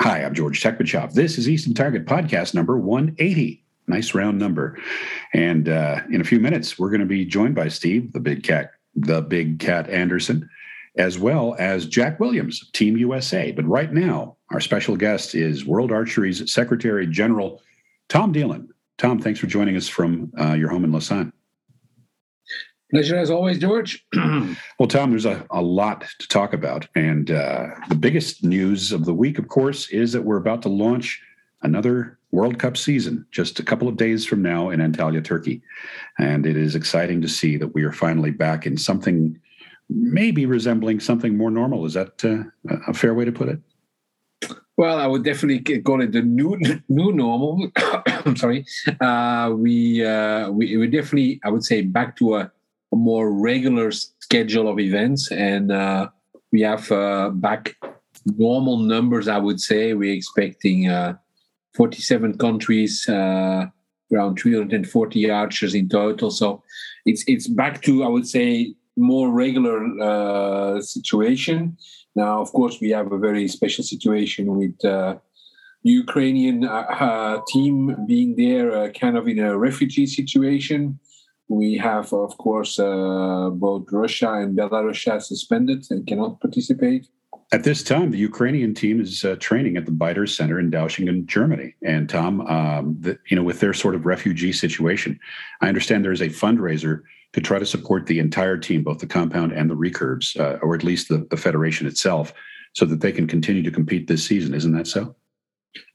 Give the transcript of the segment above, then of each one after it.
Hi, I'm George Tekmitchov. This is Easton Target Podcast number 180. Nice round number. And uh, in a few minutes, we're going to be joined by Steve, the big cat, the big cat Anderson, as well as Jack Williams, Team USA. But right now, our special guest is World Archery's Secretary General, Tom Dillon. Tom, thanks for joining us from uh, your home in Lausanne. Pleasure as always, George. well, Tom, there's a, a lot to talk about. And uh, the biggest news of the week, of course, is that we're about to launch another World Cup season just a couple of days from now in Antalya, Turkey. And it is exciting to see that we are finally back in something maybe resembling something more normal. Is that uh, a fair way to put it? Well, I would definitely call it the new new normal. I'm sorry. Uh, we uh, we we definitely I would say back to a a more regular schedule of events, and uh, we have uh, back normal numbers. I would say we're expecting uh, 47 countries, uh, around 340 archers in total. So it's it's back to I would say more regular uh, situation. Now, of course, we have a very special situation with. Uh, Ukrainian team being there, kind of in a refugee situation, we have, of course, uh, both Russia and Belarus suspended and cannot participate. At this time, the Ukrainian team is uh, training at the Beiter Center in Dauchingen, Germany. And Tom, um, the, you know, with their sort of refugee situation, I understand there is a fundraiser to try to support the entire team, both the compound and the recurves, uh, or at least the, the federation itself, so that they can continue to compete this season. Isn't that so?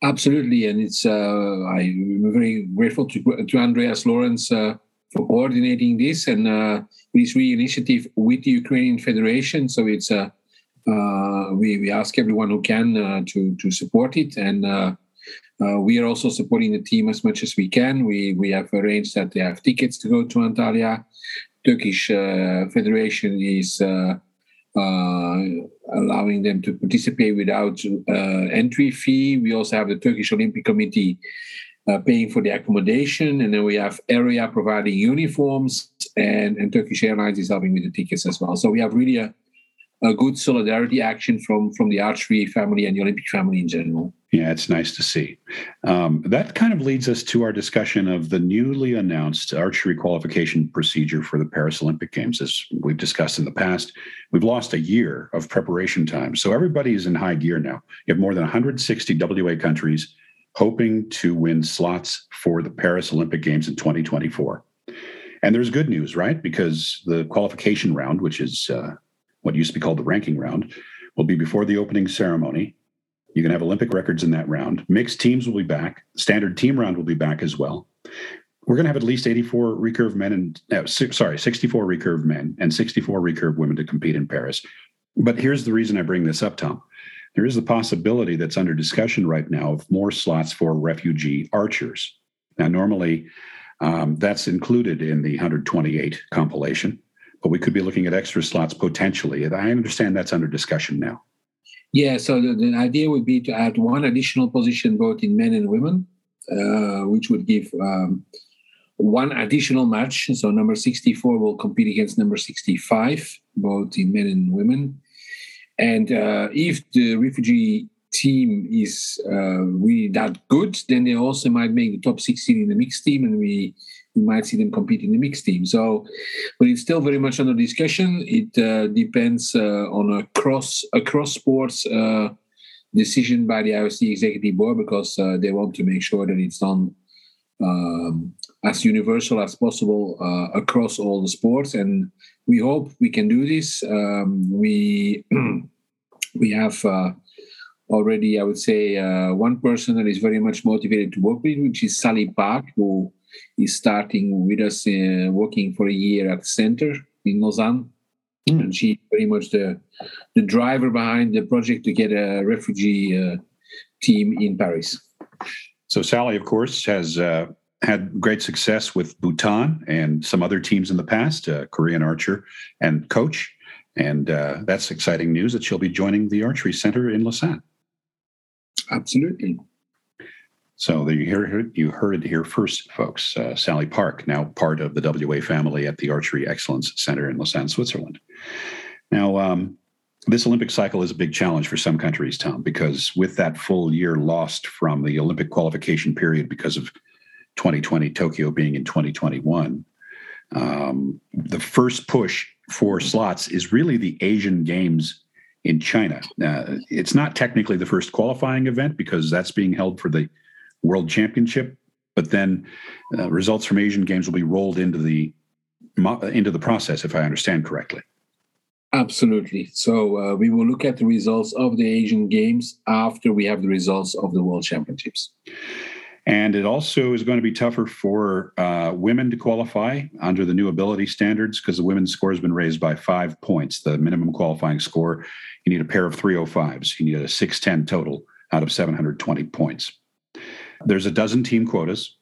Absolutely, and it's uh, I'm very grateful to to Andreas Lawrence uh, for coordinating this and uh, this initiative with the Ukrainian Federation. So it's uh, uh, we we ask everyone who can uh, to to support it, and uh, uh, we are also supporting the team as much as we can. We we have arranged that they have tickets to go to Antalya. Turkish Federation is. allowing them to participate without entry fee. We also have the Turkish Olympic Committee uh, paying for the accommodation, and then we have area providing uniforms, and, and Turkish Airlines is helping with the tickets as well. So we have really a, a good solidarity action from from the archery family and the Olympic family in general. Yeah, it's nice to see. Um, that kind of leads us to our discussion of the newly announced archery qualification procedure for the Paris Olympic Games. As we've discussed in the past, we've lost a year of preparation time. So everybody is in high gear now. You have more than 160 WA countries hoping to win slots for the Paris Olympic Games in 2024. And there's good news, right? Because the qualification round, which is uh, what used to be called the ranking round, will be before the opening ceremony. You can have Olympic records in that round. Mixed teams will be back. Standard team round will be back as well. We're going to have at least 84 recurve men and uh, sorry, 64 recurve men and 64 recurve women to compete in Paris. But here's the reason I bring this up, Tom there is the possibility that's under discussion right now of more slots for refugee archers. Now, normally um, that's included in the 128 compilation, but we could be looking at extra slots potentially. And I understand that's under discussion now. Yeah, so the, the idea would be to add one additional position both in men and women, uh, which would give um, one additional match. So number 64 will compete against number 65, both in men and women. And uh, if the refugee team is uh, really that good, then they also might make the top 16 in the mixed team, and we, we might see them compete in the mixed team. So, but it's still very much under discussion. It uh, depends uh, on a cross a cross sports uh, decision by the IOC executive board because uh, they want to make sure that it's done um, as universal as possible across all the sports and we hope we can do this. Um, we we have uh, already, I would say, uh, one person that is very much motivated to work with, which is Sally Park, who is starting with us uh, working for a year at the center in Lausanne. Mm. And she's very much the the driver behind the project to get a refugee uh, team in Paris. So Sally, of course, has uh, had great success with Bhutan and some other teams in the past, uh, Korean archer and coach. And uh, that's exciting news that she'll be joining the Archery Center in Lausanne. Absolutely. So you heard, you heard it here first, folks. Uh, Sally Park, now part of the WA family at the Archery Excellence Center in Lausanne, Switzerland. Now, um, this Olympic cycle is a big challenge for some countries, Tom, because with that full year lost from the Olympic qualification period because of 2020 Tokyo being in 2021, um, the first push for slots is really the Asian Games in China. Uh, it's not technically the first qualifying event because that's being held for the World Championship, but then uh, results from Asian Games will be rolled into the into the process, if I understand correctly. Absolutely. So uh, we will look at the results of the Asian Games after we have the results of the World Championships. And it also is going to be tougher for uh, women to qualify under the new ability standards because the women's score has been raised by five points. The minimum qualifying score, you need a pair of 305s. You need a 610 total out of 720 points. There's a dozen team quotas.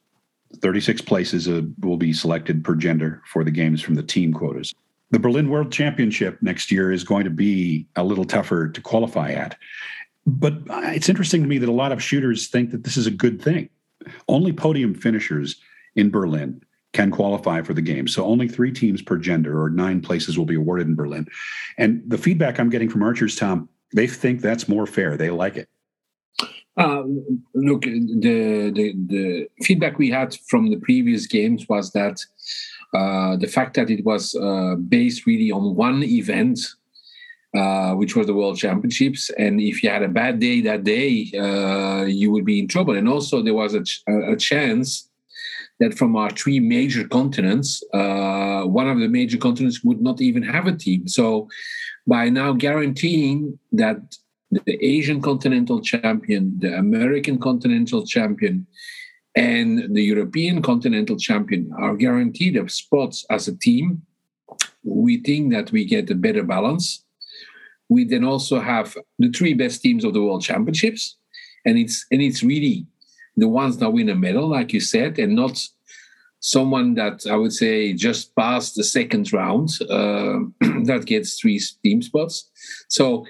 36 places uh, will be selected per gender for the games from the team quotas. The Berlin World Championship next year is going to be a little tougher to qualify at. But it's interesting to me that a lot of shooters think that this is a good thing. Only podium finishers in Berlin can qualify for the game. So only three teams per gender or nine places will be awarded in Berlin. And the feedback I'm getting from archers, Tom, they think that's more fair. They like it. Uh, look, the, the, the feedback we had from the previous games was that uh, the fact that it was uh, based really on one event, uh, which was the World Championships, and if you had a bad day that day, uh, you would be in trouble. And also, there was a, ch- a chance that from our three major continents, uh, one of the major continents would not even have a team. So, by now guaranteeing that the Asian continental champion, the American continental champion, and the European continental champion are guaranteed of spots as a team, we think that we get a better balance. We then also have the three best teams of the world championships, and it's and it's really the ones that win a medal, like you said, and not someone that I would say just passed the second round uh, that gets three team spots. So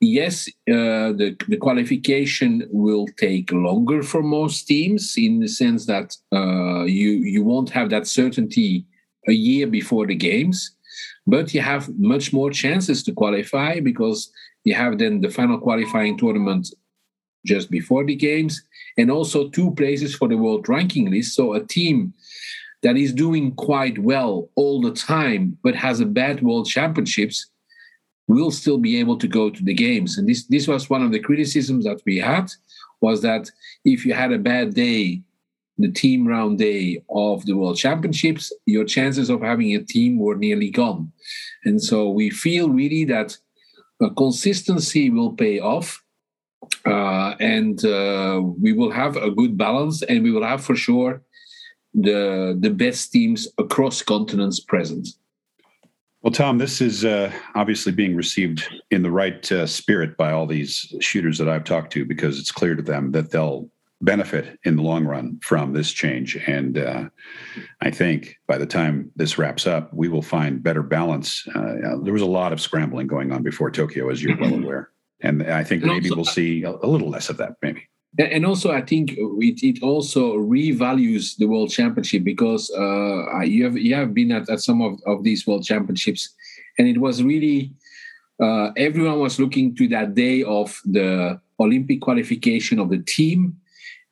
yes, uh, the, the qualification will take longer for most teams in the sense that uh, you you won't have that certainty a year before the games, but you have much more chances to qualify because you have then the final qualifying tournament just before the games and also two places for the world ranking list. So a team that is doing quite well all the time but has a bad world championships will still be able to go to the games. And this this was one of the criticisms that we had was that if you had a bad day, the team round day of the World Championships, your chances of having a team were nearly gone. And so we feel really that consistency will pay off. Uh, and uh, we will have a good balance, and we will have for sure the the best teams across continents present. Well, Tom, this is uh, obviously being received in the right uh, spirit by all these shooters that I've talked to because it's clear to them that they'll benefit in the long run from this change. And uh, I think by the time this wraps up, we will find better balance. Uh, there was a lot of scrambling going on before Tokyo, as you're well aware. And I think maybe we'll see a, a little less of that, maybe and also i think it, it also revalues the world championship because uh, you have you have been at, at some of, of these world championships and it was really uh, everyone was looking to that day of the olympic qualification of the team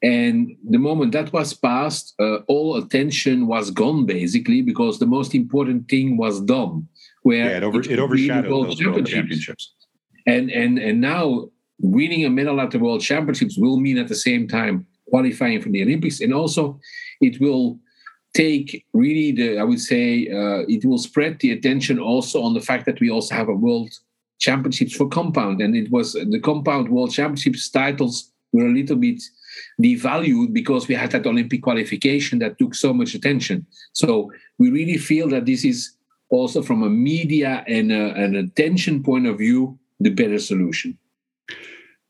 and the moment that was passed uh, all attention was gone basically because the most important thing was done where yeah, it, over, it, it overshadowed world those championships. world championships. And and and now winning a medal at the World Championships will mean at the same time qualifying for the Olympics, and also it will take really the I would say uh, it will spread the attention also on the fact that we also have a World Championships for compound, and it was the compound World Championships titles were a little bit devalued because we had that Olympic qualification that took so much attention. So we really feel that this is also from a media and a, an attention point of view the better solution.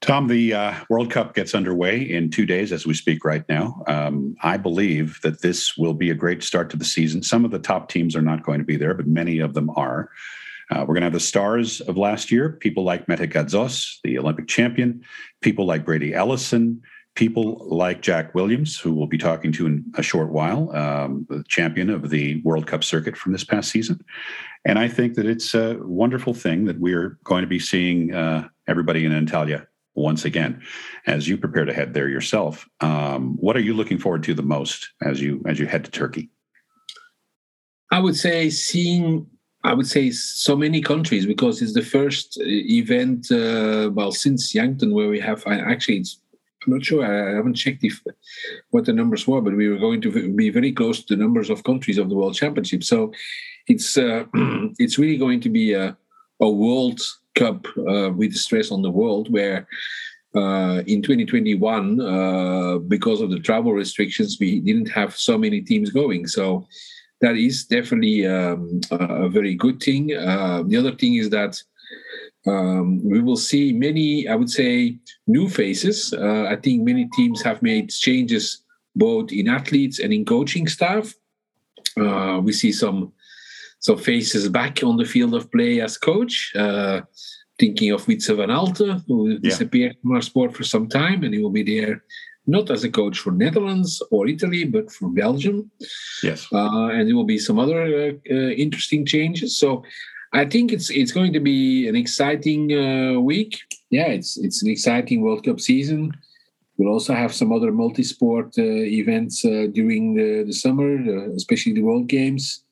Tom, the uh, World Cup gets underway in two days as we speak right now. Um, I believe that this will be a great start to the season. Some of the top teams are not going to be there, but many of them are. Uh, we're going to have the stars of last year, people like Mete Gazoz, the Olympic champion, people like Brady Ellison, people like Jack Williams, who we'll be talking to in a short while, um, the champion of the World Cup circuit from this past season. And I think that it's a wonderful thing that we're going to be seeing uh, everybody in Antalya once again. As you prepare to head there yourself, um, what are you looking forward to the most as you as you head to Turkey? I would say seeing I would say so many countries because it's the first uh, event, uh, well, since Yankton where we have actually, it's, I'm not sure, I haven't checked if what the numbers were, but we were going to be very close to the numbers of countries of the World Championship. So it's uh, it's really going to be a, a World Cup uh, with stress on the world where. Uh, in 2021, uh, because of the travel restrictions, we didn't have so many teams going. So that is definitely um, a very good thing. Uh, the other thing is that um, we will see many, I would say, new faces. Uh, I think many teams have made changes both in athletes and in coaching staff. Uh, we see some some faces back on the field of play as coach. Uh, thinking of Wietse van Alten, who yeah. disappeared from our sport for some time, and he will be there not as a coach for Netherlands or Italy, but for Belgium. Yes, uh, and there will be some other uh, uh, interesting changes. So I think it's it's going to be an exciting uh, week. Yeah, it's it's an exciting World Cup season. We'll also have some other multi-sport uh, events uh, during the, the summer, especially the World Games.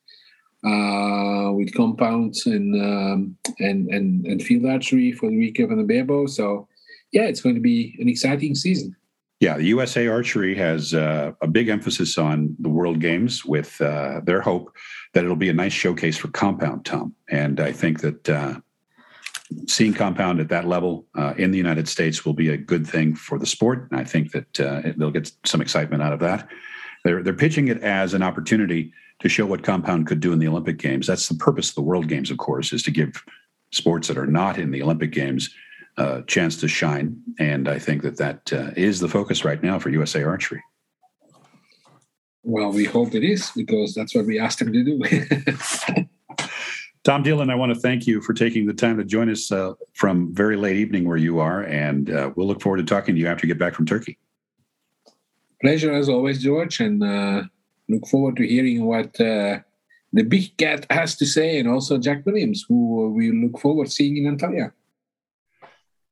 with compounds and, um, and and and field archery for the week of the Bebo. So, yeah, it's going to be an exciting season. Yeah, the USA Archery has uh, a big emphasis on the World Games with uh, their hope that it'll be a nice showcase for Compound, Tom. And I think that uh, seeing Compound at that level uh, in the United States will be a good thing for the sport. And I think that uh, they'll get some excitement out of that. They're, they're pitching it as an opportunity to show what Compound could do in the Olympic Games. That's the purpose of the World Games, of course, is to give sports that are not in the Olympic Games – uh, chance to shine. And I think that that uh, is the focus right now for USA Archery. Well, we hope it is because that's what we asked him to do. Tom Dillon, I want to thank you for taking the time to join us uh, from very late evening where you are, and uh, we'll look forward to talking to you after you get back from Turkey. Pleasure as always, George, and uh, look forward to hearing what uh, the big cat has to say, and also Jack Williams, who we look forward seeing in Antalya.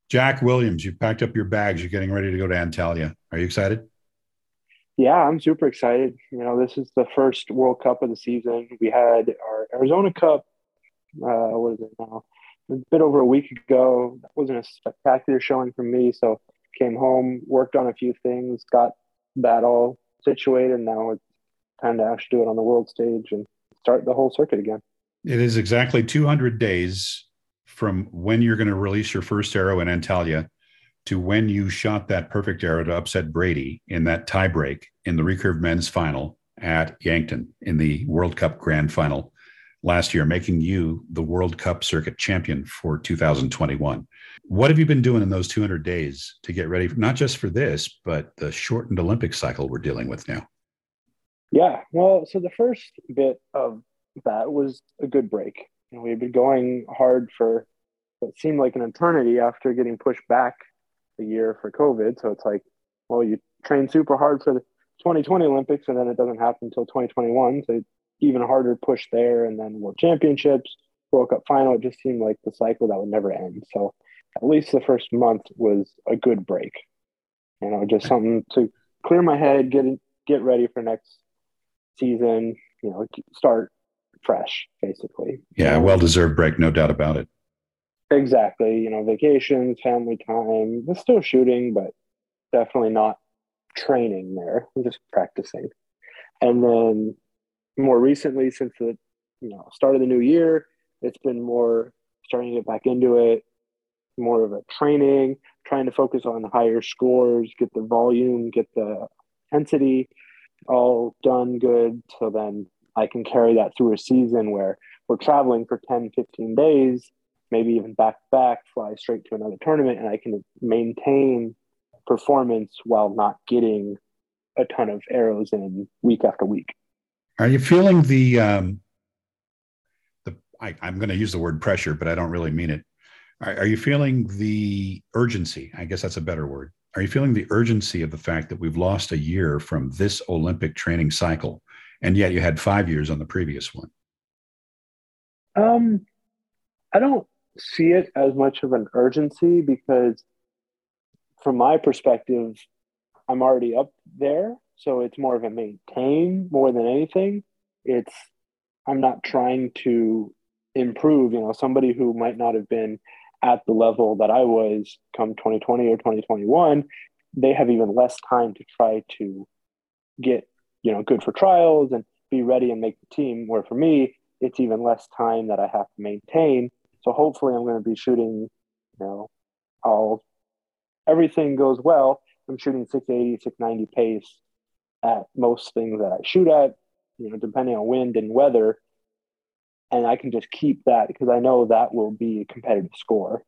Jack Williams, you packed up your bags. You're getting ready to go to Antalya. Are you excited? Yeah, I'm super excited. You know, this is the first World Cup of the season. We had our Arizona Cup. Uh, what is it now? A bit over a week ago. That wasn't a spectacular showing for me. So came home, worked on a few things, got that all situated. Now it's time to actually do it on the world stage and start the whole circuit again. It is exactly 200 days from when you're going to release your first arrow in Antalya to when you shot that perfect arrow to upset Brady in that tiebreak in the recurve men's final at Yankton in the World Cup Grand Final last year, making you the World Cup circuit champion for 2021. What have you been doing in those 200 days to get ready, not just for this, but the shortened Olympic cycle we're dealing with now? Yeah, well, so the first bit of that was a good break. You know, we had been going hard for what seemed like an eternity after getting pushed back a year for COVID. So it's like, well, you train super hard for the 2020 Olympics and then it doesn't happen until 2021. So even harder push there and then World Championships, World Cup final. It just seemed like the cycle that would never end. So at least the first month was a good break. You know, just something to clear my head, get get ready for next season. You know, start fresh, basically. Yeah, well deserved break, no doubt about it. Exactly. You know, vacations, family time. It's still shooting, but definitely not training there. I'm just practicing. And then more recently, since the you know start of the new year, it's been more starting to get back into it, more of a training, trying to focus on higher scores, get the volume, get the intensity all done good. So then I can carry that through a season where we're traveling for 10, 15 days, maybe even back to back, fly straight to another tournament, and I can maintain performance while not getting a ton of arrows in week after week. Are you feeling the um, the I, am going to use the word pressure, but I don't really mean it. Are, are, you feeling the urgency? I guess that's a better word are you feeling the urgency of the fact that we've lost a year from this Olympic training cycle, and yet you had five years on the previous one? Um, I don't see it as much of an urgency because, from my perspective, I'm already up there. So it's more of a maintain more than anything. It's, I'm not trying to improve, you know, somebody who might not have been at the level that I was come 2020 or 2021, they have even less time to try to get, you know, good for trials and be ready and make the team. Where for me, it's even less time that I have to maintain. So hopefully I'm going to be shooting, you know, all everything goes well. I'm shooting 680, 690 pace at most things that I shoot at, you know, depending on wind and weather. And I can just keep that because I know that will be a competitive score.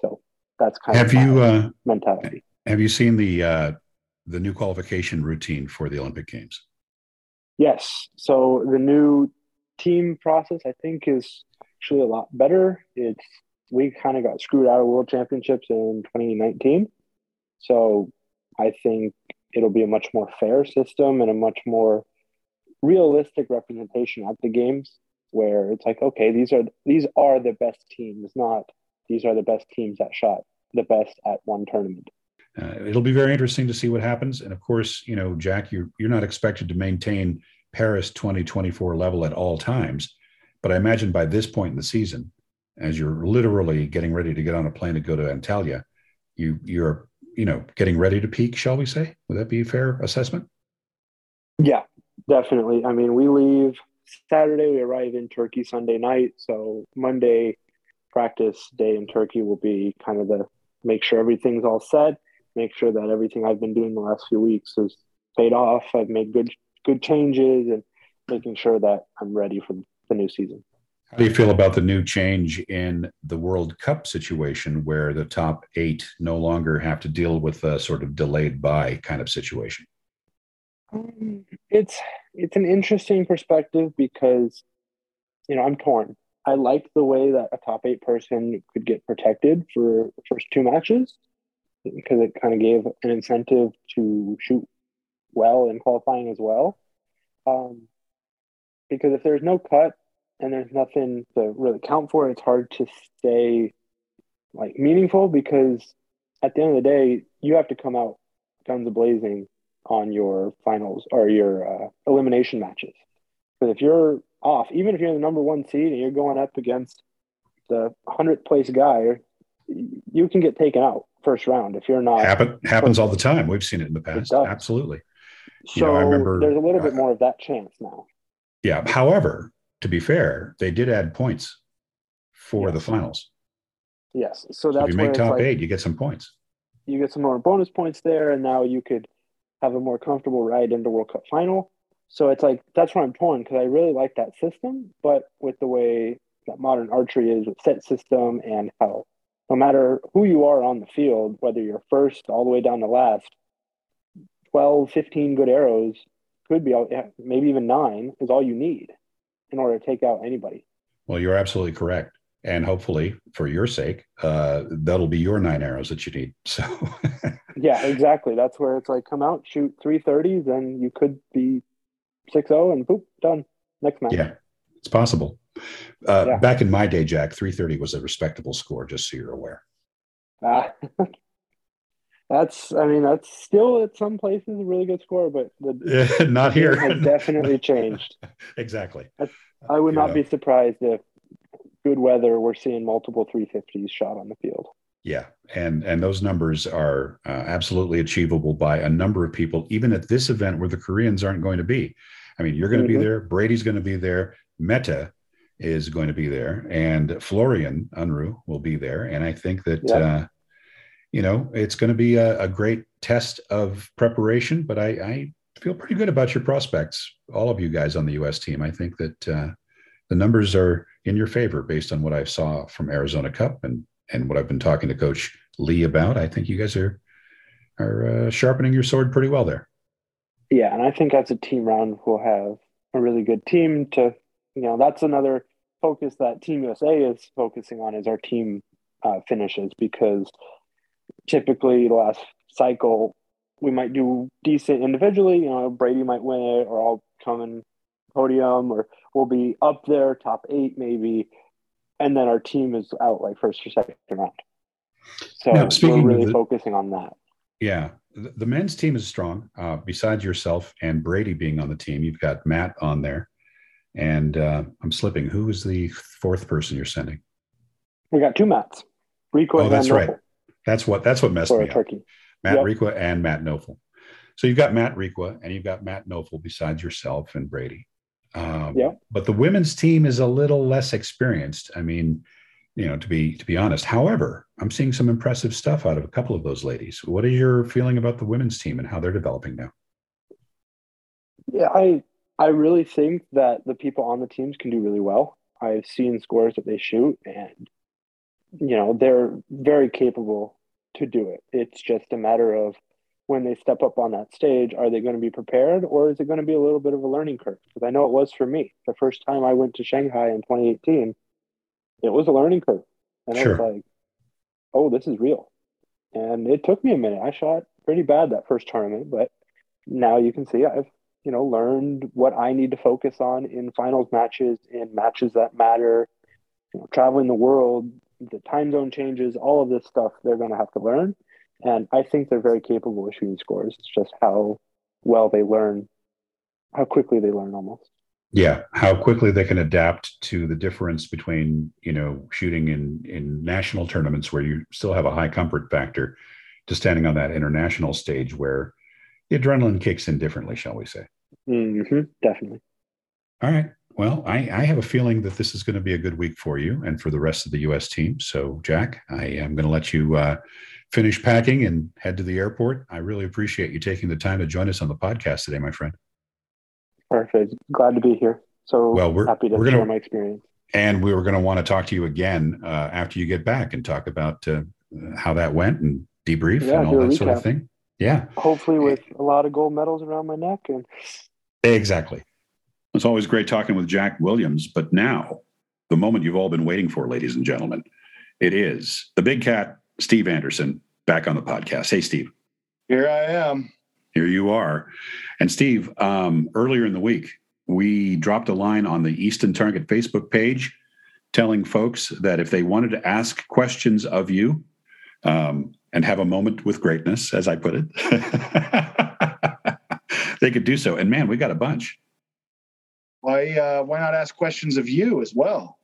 So that's kind have of you uh, mentality. Have you seen the uh, the new qualification routine for the Olympic Games? Yes. So the new team process, I think, is actually a lot better. It's we kind of got screwed out of World Championships in 2019, so I think it'll be a much more fair system and a much more realistic representation at the games where it's like okay these are these are the best teams not these are the best teams that shot the best at one tournament uh, it'll be very interesting to see what happens and of course you know jack you're, you're not expected to maintain paris 2024 level at all times but i imagine by this point in the season as you're literally getting ready to get on a plane to go to antalya you you're you know, getting ready to peak, shall we say? Would that be a fair assessment? Yeah, definitely. I mean, we leave Saturday, we arrive in Turkey Sunday night. So Monday practice day in Turkey will be kind of the make sure everything's all set, make sure that everything I've been doing the last few weeks has paid off. I've made good good changes and making sure that I'm ready for the new season. How do you feel about the new change in the World Cup situation where the top eight no longer have to deal with a sort of delayed buy kind of situation? Um, it's it's an interesting perspective because you know I'm torn. I like the way that a top eight person could get protected for the first two matches because it kind of gave an incentive to shoot well in qualifying as well. Um, because if there's no cut, and there's nothing to really count for, it's hard to stay like meaningful because at the end of the day, you have to come out guns blazing on your finals or your uh, elimination matches. But if you're off, even if you're the number one seed and you're going up against the hundredth place guy, you can get taken out first round if you're not. Happen, happens all the time. We've seen it in the past. Absolutely. So you know, I remember there's a little uh, bit more of that chance now. Yeah. However, to be fair, they did add points for yes. the finals. Yes. So that's so if you make top like, eight, you get some points. You get some more bonus points there, and now you could have a more comfortable ride into World Cup final. So it's like that's where I'm torn because I really like that system, but with the way that modern archery is with set system and how no matter who you are on the field, whether you're first all the way down to last, 12, 15 good arrows could be maybe even nine is all you need in order to take out anybody. Well, you're absolutely correct. And hopefully, for your sake, uh, that'll be your nine arrows that you need. So, yeah, exactly. That's where it's like come out, shoot 330s, and you could be 6 0 and boop, done. Next match. Yeah, it's possible. Uh, yeah. Back in my day, Jack, 330 was a respectable score, just so you're aware. Ah, that's i mean that's still at some places a really good score but the not here. has definitely changed. Exactly. I would not be surprised if good weather we're seeing multiple 350s shot on the field. Yeah and and those numbers are uh, absolutely achievable by a number of people even at this event where the koreans aren't going to be. I mean you're going to mm-hmm. be there brady's going to be there Mete is going to be there and florian unruh will be there and i think that yep. uh, you know, it's going to be a, a, great test of preparation, but I, I, feel pretty good about your prospects, all of you guys on the U.S. team. I think that uh, the numbers are in your favor based on what I saw from Arizona Cup and and what I've been talking to Coach Lee about. I think you guys are are uh, sharpening your sword pretty well there. Yeah, and I think as a team round, we'll have a really good team to, you know, that's another focus that Team USA is focusing on is our team uh, finishes because typically the last cycle we might do decent individually. You know, Brady might win it, or I'll come in podium, or we'll be up there, top eight maybe, and then our team is out like first or second round. So now, we're really the, focusing on that. Yeah, the, the men's team is strong. Uh, besides yourself and Brady being on the team, you've got Matt on there, and uh, I'm slipping. Who is the fourth person you're sending? We got two Matts. Requa oh, that's right. That's what that's what messed me up. Matt yep. Requa and Matt Nofel. So you've got Matt Requa and you've got Matt Nofel besides yourself and Brady. Um, yeah. But the women's team is a little less experienced. I mean, you know, to be to be honest. However, I'm seeing some impressive stuff out of a couple of those ladies. What is your feeling about the women's team and how they're developing now? Yeah, I I really think that the people on the teams can do really well. I've seen scores that they shoot, and you know they're very capable to do it. It's just a matter of when they step up on that stage, are they going to be prepared or is it going to be a little bit of a learning curve? Because I know it was for me. The first time I went to Shanghai in 2018, it was a learning curve. And sure. I was like, oh, this is real. And it took me a minute. I shot pretty bad that first tournament, but now you can see I've, you know, learned what I need to focus on in finals matches, in matches that matter, you know, traveling the world, the time zone changes, all of this stuff they're going to have to learn. And I think they're very capable of shooting scores. It's just how well they learn, how quickly they learn almost. Yeah, how quickly they can adapt to the difference between you know shooting in in national tournaments where you still have a high comfort factor, to standing on that international stage where the adrenaline kicks in differently, shall we say? Mm-hmm, definitely. All right. Well, I, I, have a feeling that this is going to be a good week for you and for the rest of the U.S. team. So, Jack, I am going to let you uh, finish packing and head to the airport. I really appreciate you taking the time to join us on the podcast today, my friend. Perfect. Glad to be here. So well, we're happy to we're share gonna, my experience. And we were going to want to talk to you again uh, after you get back and talk about uh, how that went and debrief yeah, and all that sort of thing. Yeah. Hopefully, with a lot of gold medals around my neck. And exactly. It's always great talking with Jack Williams, but now the moment you've all been waiting for, ladies and gentlemen, it is the big cat, Steve Anderson, back on the podcast. Hey, Steve. Here I am. Here you are. And Steve, um, earlier in the week, we dropped a line on the Easton Target Facebook page telling folks that if they wanted to ask questions of you um, and have a moment with greatness, as I put it, they could do so. And man, we got a bunch why uh, why not ask questions of you as well?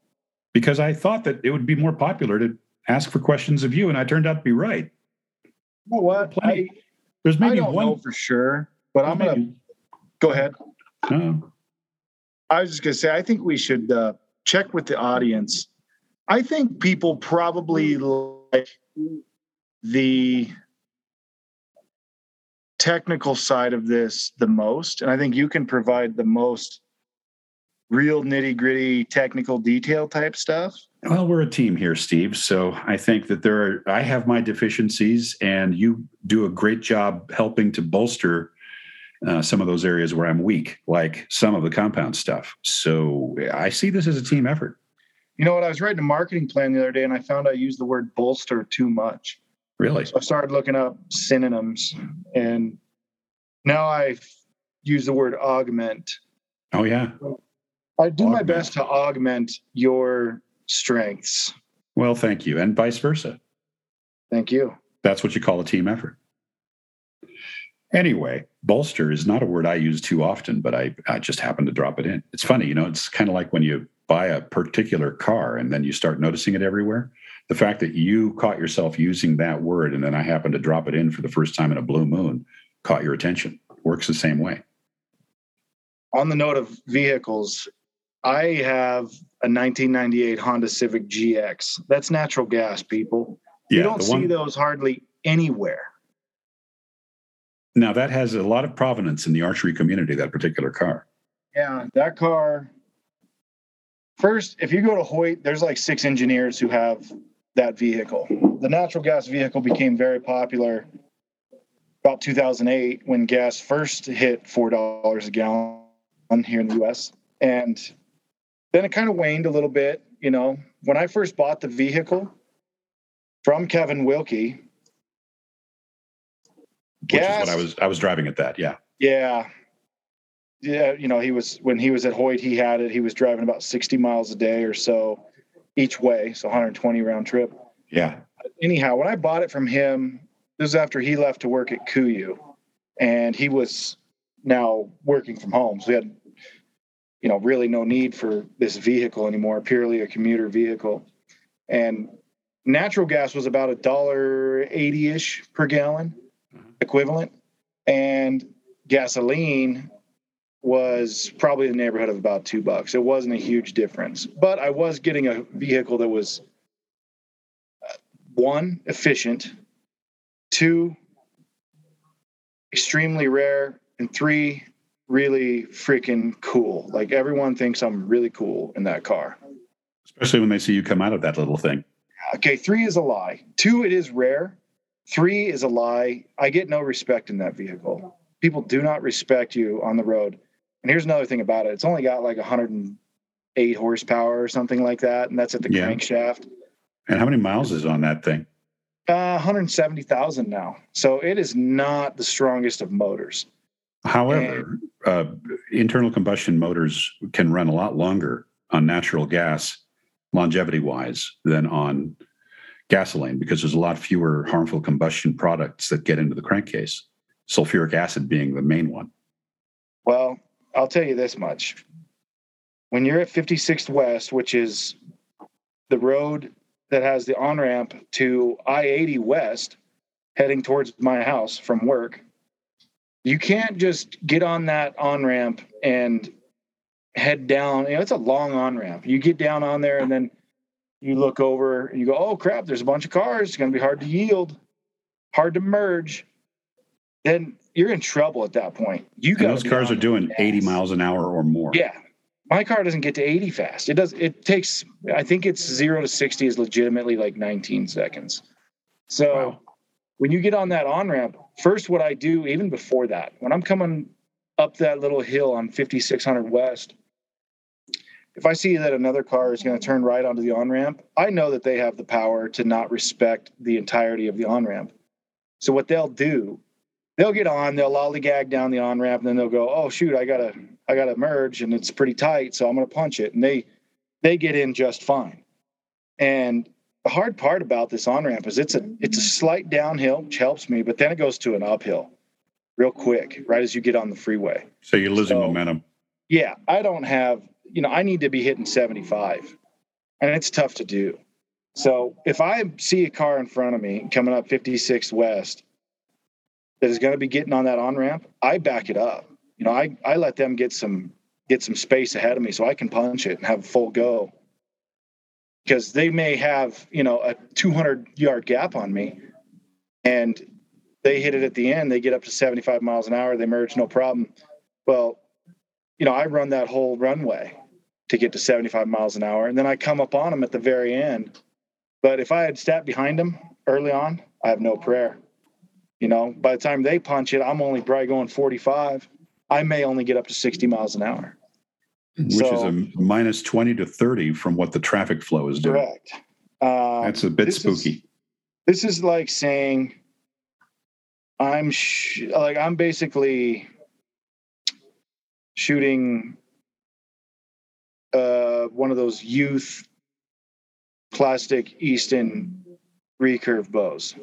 Because I thought that it would be more popular to ask for questions of you, and I turned out to be right. You know what? I, there's maybe I don't one know for sure, but I'm gonna go ahead. No. I was just gonna say I think we should uh, check with the audience. I think people probably like the technical side of this the most, and I think you can provide the most real nitty gritty technical detail type stuff? Well, we're a team here, Steve. So I think that there are, I have my deficiencies, and you do a great job helping to bolster uh, some of those areas where I'm weak, like some of the compound stuff. So I see this as a team effort. You know what? I was writing a marketing plan the other day, and I found I used the word bolster too much. Really? So I started looking up synonyms, and now I use the word augment. Oh yeah. I do augment. my best to augment your strengths. Well, thank you. And vice versa. Thank you. That's what you call a team effort. Anyway, bolster is not a word I use too often, but I, I just happen to drop it in. It's funny, you know, it's kind of like when you buy a particular car and then you start noticing it everywhere. The fact that you caught yourself using that word and then I happened to drop it in for the first time in a blue moon caught your attention. Works the same way. On the note of vehicles, I have a 1998 Honda Civic GX. That's natural gas, people. Yeah, you don't see one... those hardly anywhere. Now that has a lot of provenance in the archery community. That particular car. Yeah, that car. First, if you go to Hoyt, there's like six engineers who have that vehicle. The natural gas vehicle became very popular about 2008 when gas first hit four dollars a gallon here in the U.S. And then it kind of waned a little bit. You know, when I first bought the vehicle from Kevin Wilkie, gas, which is what I was I was driving at that. Yeah. Yeah. Yeah, you know, he was when he was at Hoyt, he had it. He was driving about 60 miles a day or so each way, so 120 round trip. Yeah. Anyhow, when I bought it from him, this is after he left to work at KUIU, and he was now working from home. So he had, you know, really no need for this vehicle anymore, purely a commuter vehicle. And natural gas was about a dollar eighty ish per gallon mm-hmm. equivalent. And gasoline was probably in the neighborhood of about two bucks. It wasn't a huge difference, but I was getting a vehicle that was uh, one efficient, two extremely rare, and three really freaking cool. Like everyone thinks I'm really cool in that car. Especially when they see you come out of that little thing. Okay, three is a lie. Two, it is rare. Three is a lie. I get no respect in that vehicle. People do not respect you on the road. And here's another thing about it it's only got like 108 horsepower or something like that. And that's at the Yeah. crankshaft. And how many miles is on that thing? Uh, 170,000 now. So it is not the strongest of motors. However, uh, internal combustion motors can run a lot longer on natural gas, longevity wise, than on gasoline because there's a lot fewer harmful combustion products that get into the crankcase, sulfuric acid being the main one. Well, I'll tell you this much. When you're at 56th West, which is the road that has the on ramp to I 80 West, heading towards my house from work, you can't just get on that on ramp and head down. You know, it's a long on ramp. You get down on there and then you look over and you go, oh crap, there's a bunch of cars. It's going to be hard to yield, hard to merge. Then you're in trouble at that point. You got those cars are doing 80 miles an hour or more. yeah. My car doesn't get to 80 fast. It does it takes I think it's 0 to 60 is legitimately like 19 seconds. So Wow. when you get on that on-ramp, first what I do even before that, when I'm coming up that little hill on 5600 West, if I see that another car is going to turn right onto the on-ramp, I know that they have the power to not respect the entirety of the on-ramp. So what they'll do they'll get on, they'll lollygag down the on ramp, and then they'll go, "Oh shoot, I gotta, I gotta merge, and it's pretty tight, so I'm gonna punch it." And they, they get in just fine. And the hard part about this on ramp is it's a, it's a slight downhill, which helps me, but then it goes to an uphill, real quick, right as you get on the freeway. So you're losing So- momentum. Yeah, I don't have, you know, I need to be hitting 75, and it's tough to do. So if I see a car in front of me coming up 56 West that is going to be getting on that on ramp, I back it up. You know, I I let them get some get some space ahead of me so I can punch it and have a full go. Because they may have, you know, a 200 yard gap on me, and they hit it at the end. They get up to 75 miles an hour. They merge, no problem. Well, you know, I run that whole runway to get to 75 miles an hour, and then I come up on them at the very end. But if I had sat behind them early on, I have no prayer. You know, by the time they punch it, I'm only probably going 45. I may only get up to 60 miles an hour. which is a minus 20 to 30 from what the traffic flow is doing. Correct. Um, That's a bit this is- spooky. this is like saying I'm sh- like I'm basically shooting uh, one of those youth plastic Easton recurve bows.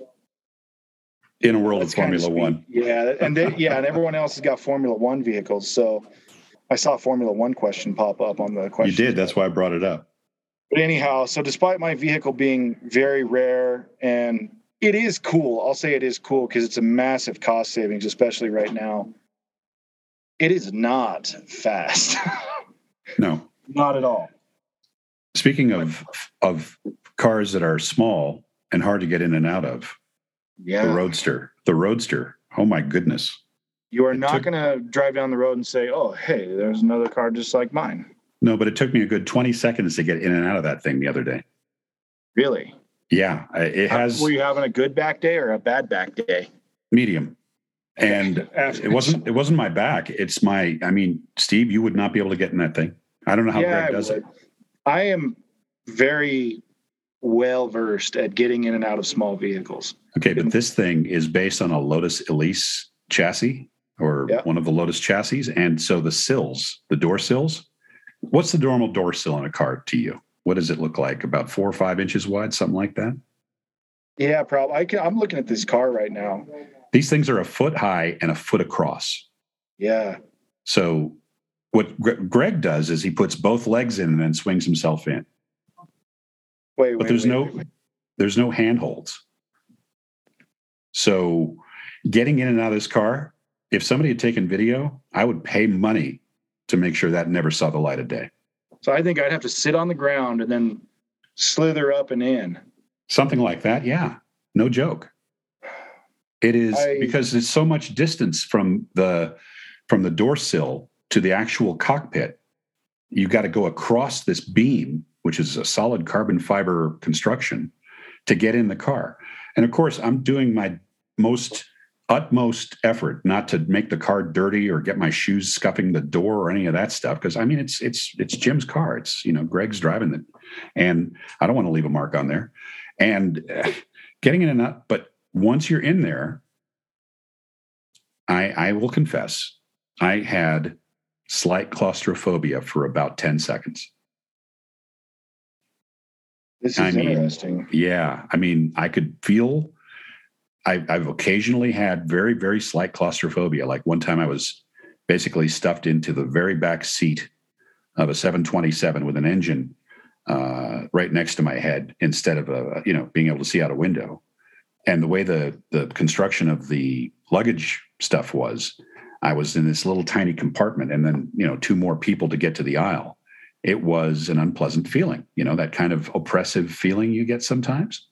In a world That's of Formula. One. Yeah, and they, yeah, and everyone else has got Formula One vehicles. So I saw a Formula One question pop up on the question. You did. That's why I brought it up. But anyhow, so despite my vehicle being very rare and it is cool, I'll say it is cool because it's a massive cost savings, especially right now. It is not fast. No. not at all. Speaking of of cars that are small and hard to get in and out of, Yeah. the Roadster. The Roadster. Oh my goodness. you are it not took- going to drive down the road and say, oh, hey, there's another car just like mine. No, but it took me a good 20 seconds to get in and out of that thing the other day. Really? Yeah, it has Were you having a good back day or a bad back day? medium. And it wasn't it wasn't my back. It's my I mean, Steve, you would not be able to get in that thing. I don't know how yeah, Greg does it. I am very well versed at getting in and out of small vehicles. Okay, but this thing is based on a Lotus Elise chassis or Yeah. one of the Lotus chassis. And so the sills, the door sills, what's the normal door sill in a car to you? What does it look like? About four or five inches wide, something like that? Yeah, probably. I can, I'm looking at this car right now. These things are a foot high and a foot across. Yeah. So what Gre- Greg does is he puts both legs in and then swings himself in. Wait, But wait, there's wait, no wait, there's no handholds. So getting in and out of this car, if somebody had taken video, I would pay money to make sure that never saw the light of day. So I think I'd have to sit on the ground and then slither up and in. Something like that, yeah. No joke. It is I- because it's so much distance from the from the door sill to the actual cockpit. You've got to go across this beam, which is a solid carbon fiber construction, to get in the car. And of course, I'm doing my most utmost effort not to make the car dirty or get my shoes scuffing the door or any of that stuff because I mean it's it's it's Jim's car. It's you know Greg's driving it, and I don't want to leave a mark on there. And uh, getting in and out, but once you're in there, I I will confess I had slight claustrophobia for about ten seconds. This is I mean, interesting. Yeah, I mean, I could feel. I, I've occasionally had very, very slight claustrophobia. Like one time, I was basically stuffed into the very back seat of a 727 with an engine uh, right next to my head instead of a, you know being able to see out a window. And the way the the construction of the luggage stuff was, I was in this little tiny compartment, and then you know two more people to get to the aisle. It was an unpleasant feeling, you know, that kind of oppressive feeling you get sometimes.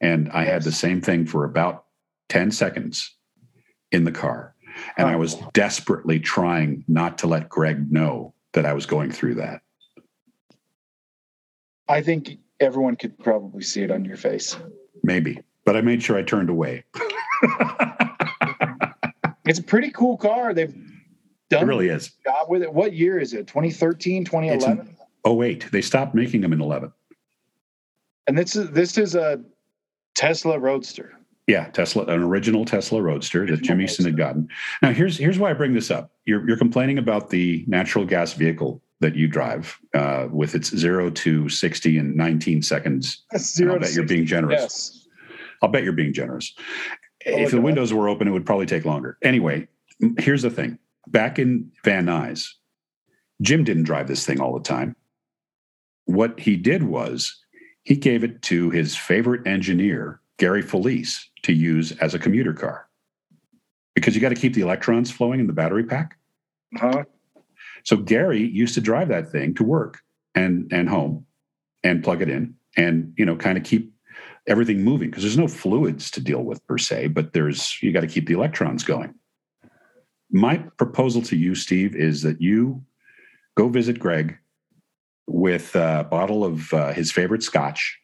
And I had the same thing for about 10 seconds in the car. And I was desperately trying not to let Greg know that I was going through that. I think everyone could probably see it on your face. Maybe, but I made sure I turned away. It's a pretty cool car. They've It really is. job with it. What year is it? 2013, 2011? Oh, wait, they stopped making them in 11. And this is this is a Tesla Roadster. Yeah, Tesla, an original Tesla Roadster that Jim Easton had gotten. Now, here's here's why I bring this up. You're you're complaining about the natural gas vehicle that you drive uh, with its zero to sixty in 19 seconds. Zero I'll bet you're 60. being generous. Yes. I'll bet you're being generous. Oh, if the windows were open, it would probably take longer. Anyway, here's the thing. Back in Van Nuys, Jim didn't drive this thing all the time. What he did was he gave it to his favorite engineer, Gary Felice, to use as a commuter car. Because you got to keep the electrons flowing in the battery pack. Huh? So Gary used to drive that thing to work and and home and plug it in and you know kind of keep everything moving because there's no fluids to deal with per se, but there's you got to keep the electrons going. My proposal to you, Steve, is that you go visit Greg with a bottle of uh, his favorite scotch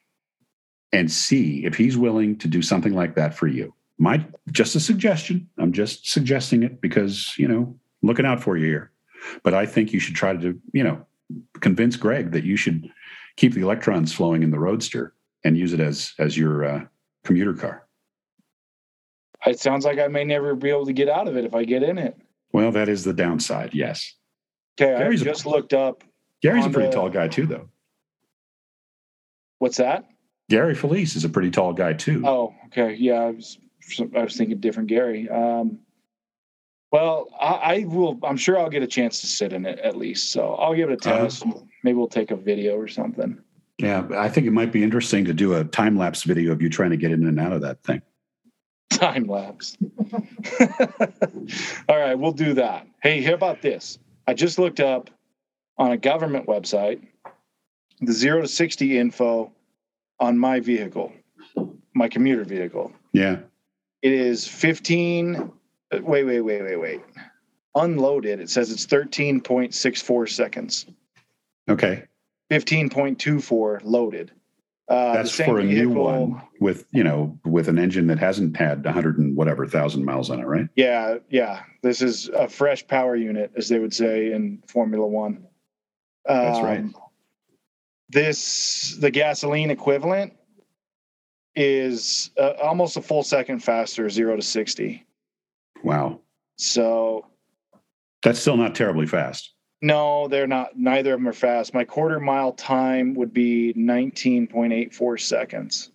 and see if he's willing to do something like that for you. My just a suggestion. I'm just suggesting it because you know looking out for you here but I think you should try to, you know, convince Greg that you should keep the electrons flowing in the Roadster and use it as as your uh, commuter car. It sounds like I may never be able to get out of it if I get in it. Well, that is the downside. Yes, Okay, I Gary's a- just looked up. Gary's a pretty tall guy too, though. What's that? Gary Felice is a pretty tall guy too. Oh, okay. Yeah, I was I was thinking different Gary. Um, well, I, I will. I'm sure I'll get a chance to sit in it at least. So I'll give it a Uh-huh. test. Maybe we'll take a video or something. Yeah, I think it might be interesting to do a time lapse video of you trying to get in and out of that thing. Time lapse. All right, we'll do that. Hey, how about this? I just looked up on a government website the zero to 60 info on my vehicle, my commuter vehicle. Yeah. It is 15. uh, Wait, wait, wait, wait, wait. Unloaded, it says it's 13.64 seconds, Okay. 15.24 loaded. Uh, That's for a new one with you know with an engine that hasn't had 100 and whatever thousand miles on it, right? Yeah, yeah. This is a fresh power unit, as they would say in Formula One. That's right. Um, this the gasoline equivalent is uh, almost a full second faster, zero to sixty. Wow. So That's still not terribly fast. No, they're not. Neither of them are fast. My quarter mile time would be nineteen point eight four seconds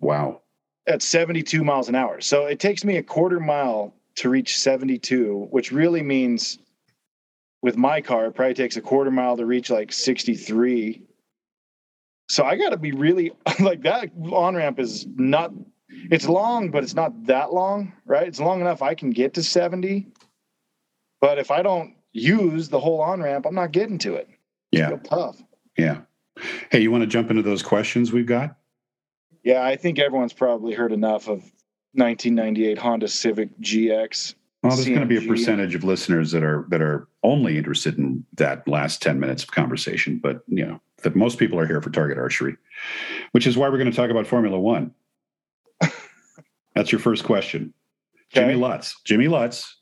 Wow. at seventy two miles an hour. So it takes me a quarter mile to reach seventy two, which really means with my car, it probably takes a quarter mile to reach like sixty three. So I got to be really like that on ramp is not. It's long, but it's not that long, right? It's long enough I can get to seventy. But if I don't use the whole on ramp, I'm not getting to it. Yeah. Real tough. Yeah. Hey, you want to jump into those questions we've got? Yeah, I think everyone's probably heard enough of 1998 Honda Civic GX. Well, there's going to be a percentage of listeners that are that are only interested in that last 10 minutes of conversation, but you know, that most people are here for target archery, which is why we're going to talk about Formula 1. That's your first question. Jimmy Okay. Lutz. Jimmy Lutz,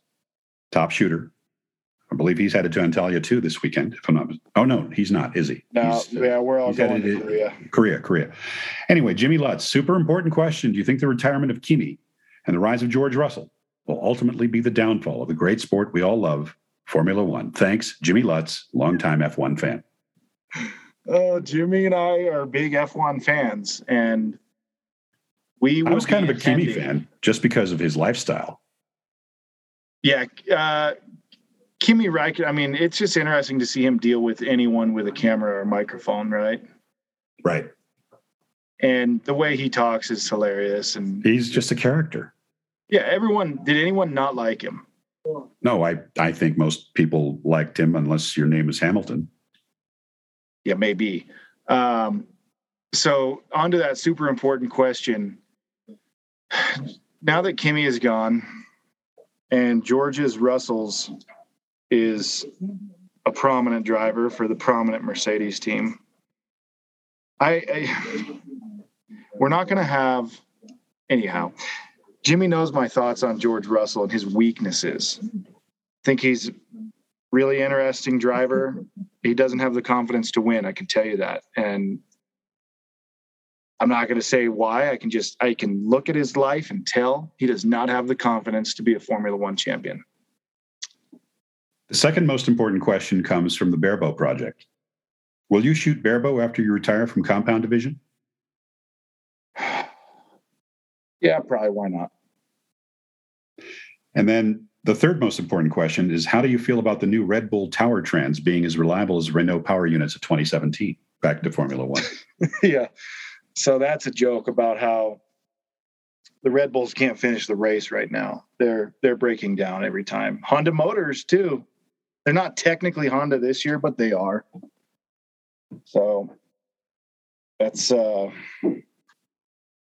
top shooter. I believe he's headed to Antalya too this weekend. If I'm not, oh no, he's not, is he? Now, He's, uh, yeah, we're all going headed to to- Korea. Korea, Korea. Anyway, Jimmy Lutz, super important question. Do you think the retirement of Kimi and the rise of George Russell will ultimately be the downfall of the great sport we all love, Formula One? Thanks, Jimmy Lutz, longtime F1 fan. Oh, Jimmy and I are big F1 fans, and we I was kind of a Kimi fan just because of his lifestyle. Yeah, uh, Kimi Räikkönen. I mean, it's just interesting to see him deal with anyone with a camera or microphone, right? Right. And the way he talks is hilarious. And He's just a character. yeah, everyone. Did anyone not like him? No, I, I think most people liked him unless your name is Hamilton. Yeah, maybe. Um, so on to that super important question. Now that Kimi is gone and George's Russell's is a prominent driver for the prominent Mercedes team, I, I we're not going to have anyhow. Jimmy knows my thoughts on George Russell and his weaknesses. think he's really interesting driver he doesn't have the confidence to win. I can tell you that. And I'm not going to say why. I can just, I can look at his life and tell he does not have the confidence to be a Formula One champion. The second most important question comes from the Barebow Project. Will you shoot barebow after you retire from compound division? Yeah, probably. Why not? And then the third most important question is how do you feel about the new Red Bull Powertrains being as reliable as Renault power units of 2017? Back to Formula One. yeah. So that's a joke about how the Red Bulls can't finish the race right now. They're they're breaking down every time. Honda Motors too. They're not technically Honda this year, but they are. So that's uh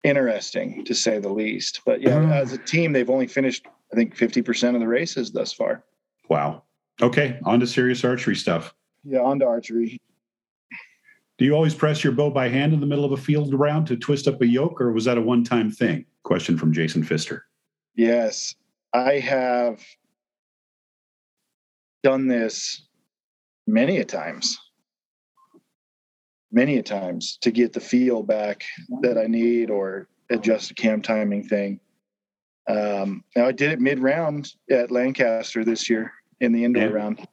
interesting to say the least. But yeah, Uh. as a team, they've only finished I think 50% of the races thus far. Wow. Okay, on to serious archery stuff. Yeah, on to archery. Do you always press your bow by hand in the middle of a field round to twist up a yoke, or was that a one time thing? Question from Jason Pfister. Yes, I have done this many a times. Many a times to get the feel back that I need or adjust a cam timing thing. Um, now I did it mid round at Lancaster this year in the indoor Yeah. round.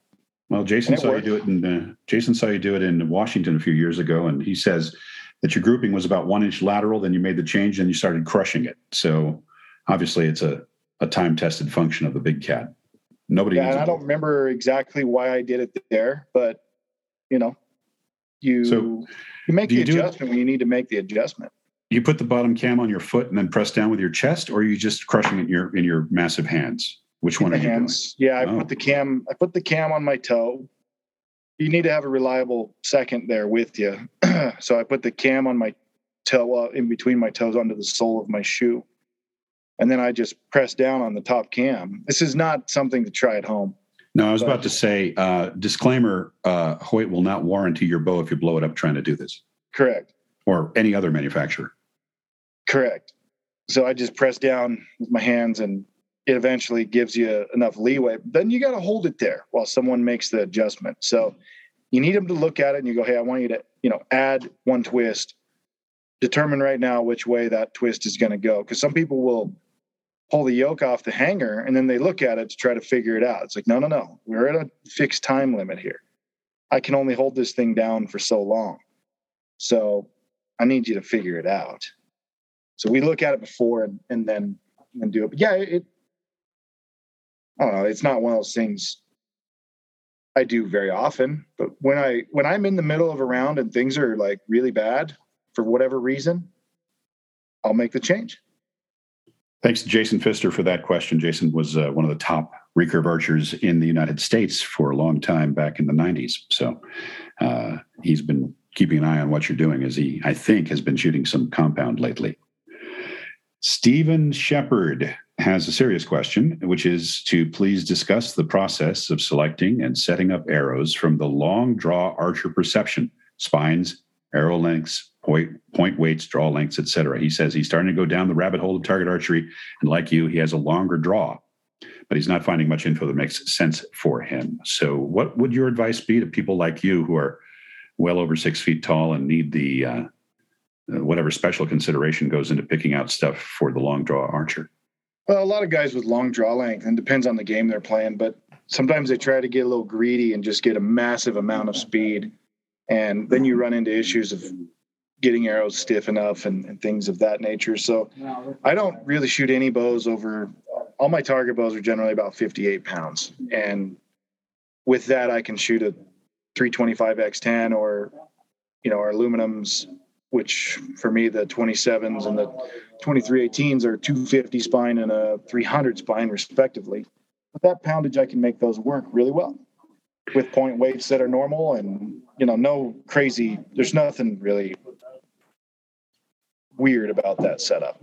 Well, Jason saw you do it in uh, Jason saw you do it in Washington a few years ago, and he says that your grouping was about one inch lateral. Then you made the change, and you started crushing it. So obviously, it's a a time tested function of the big cat. Nobody. Yeah, needs and a I don't remember exactly why I did it there, but you know, you So, you make the you adjustment when you need to make the adjustment. you put the bottom cam on your foot and then press down with your chest, or are you just crushing it in your in your massive hands? Which one the are you hands. Yeah, I Oh. put the cam. I put the cam on my toe. You need to have a reliable second there with you. so I put the cam on my toe, uh, in between my toes, onto the sole of my shoe, and then I just press down on the top cam. This is not something to try at home. No, I was about to say uh, disclaimer: uh, Hoyt will not warranty your bow if you blow it up trying to do this, Correct. or any other manufacturer. Correct. So I just press down with my hands, and it eventually gives you enough leeway. Then you got to hold it there while someone makes the adjustment. So you need them to look at it and you go, hey, I want you to, you know, add one twist, determine right now which way that twist is going to go. Because some people will pull the yoke off the hanger and then they look at it to try to figure it out. It's like, no, no, no, we're at a fixed time limit here. I can only hold this thing down for so long. So I need you to figure it out. So we look at it before and, and then and do it. But yeah, it, I don't know. It's not one of those things I do very often. But when I when I'm in the middle of a round and things are like really bad for whatever reason, I'll make the change. Thanks to Jason Pfister for that question. Jason was uh, one of the top recurve archers in the United States for a long time back in the 90s. So uh, he's been keeping an eye on what you're doing as he, I think, has been shooting some compound lately. Stephen Shepard has a serious question, which is to please discuss the process of selecting and setting up arrows from the long draw archer perception, spines, arrow lengths, point, point weights, draw lengths, etc. He says he's starting to go down the rabbit hole of target archery, and like you, he has a longer draw, but he's not finding much info that makes sense for him. So, what would your advice be to people like you who are well over six feet tall and need the uh, Uh, whatever special consideration goes into picking out stuff for the long draw archer? Well, a lot of guys with long draw length, and depends on the game they're playing, but sometimes they try to get a little greedy and just get a massive amount of speed. And then you run into issues of getting arrows stiff enough and, and things of that nature. So I don't really shoot any bows over, all my target bows are generally about 58 pounds. And with that, I can shoot a 325 X10 or, you know, our aluminums which for me the 27s and the 2318s are 250 spine and a 300 spine respectively. With that poundage i can make those work really well with point weights that are normal and you know no crazy there's nothing really weird about that setup.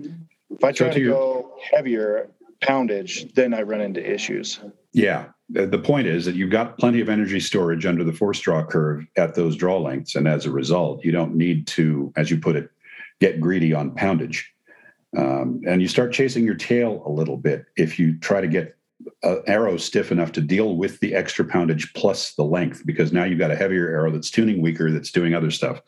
If i try so to, to go heavier poundage then i run into issues yeah the point is that you've got plenty of energy storage under the force draw curve at those draw lengths. And as a result, you don't need to, as you put it, get greedy on poundage. Um, and you start chasing your tail a little bit if you try to get an arrow stiff enough to deal with the extra poundage plus the length, because now you've got a heavier arrow that's tuning weaker, that's doing other stuff.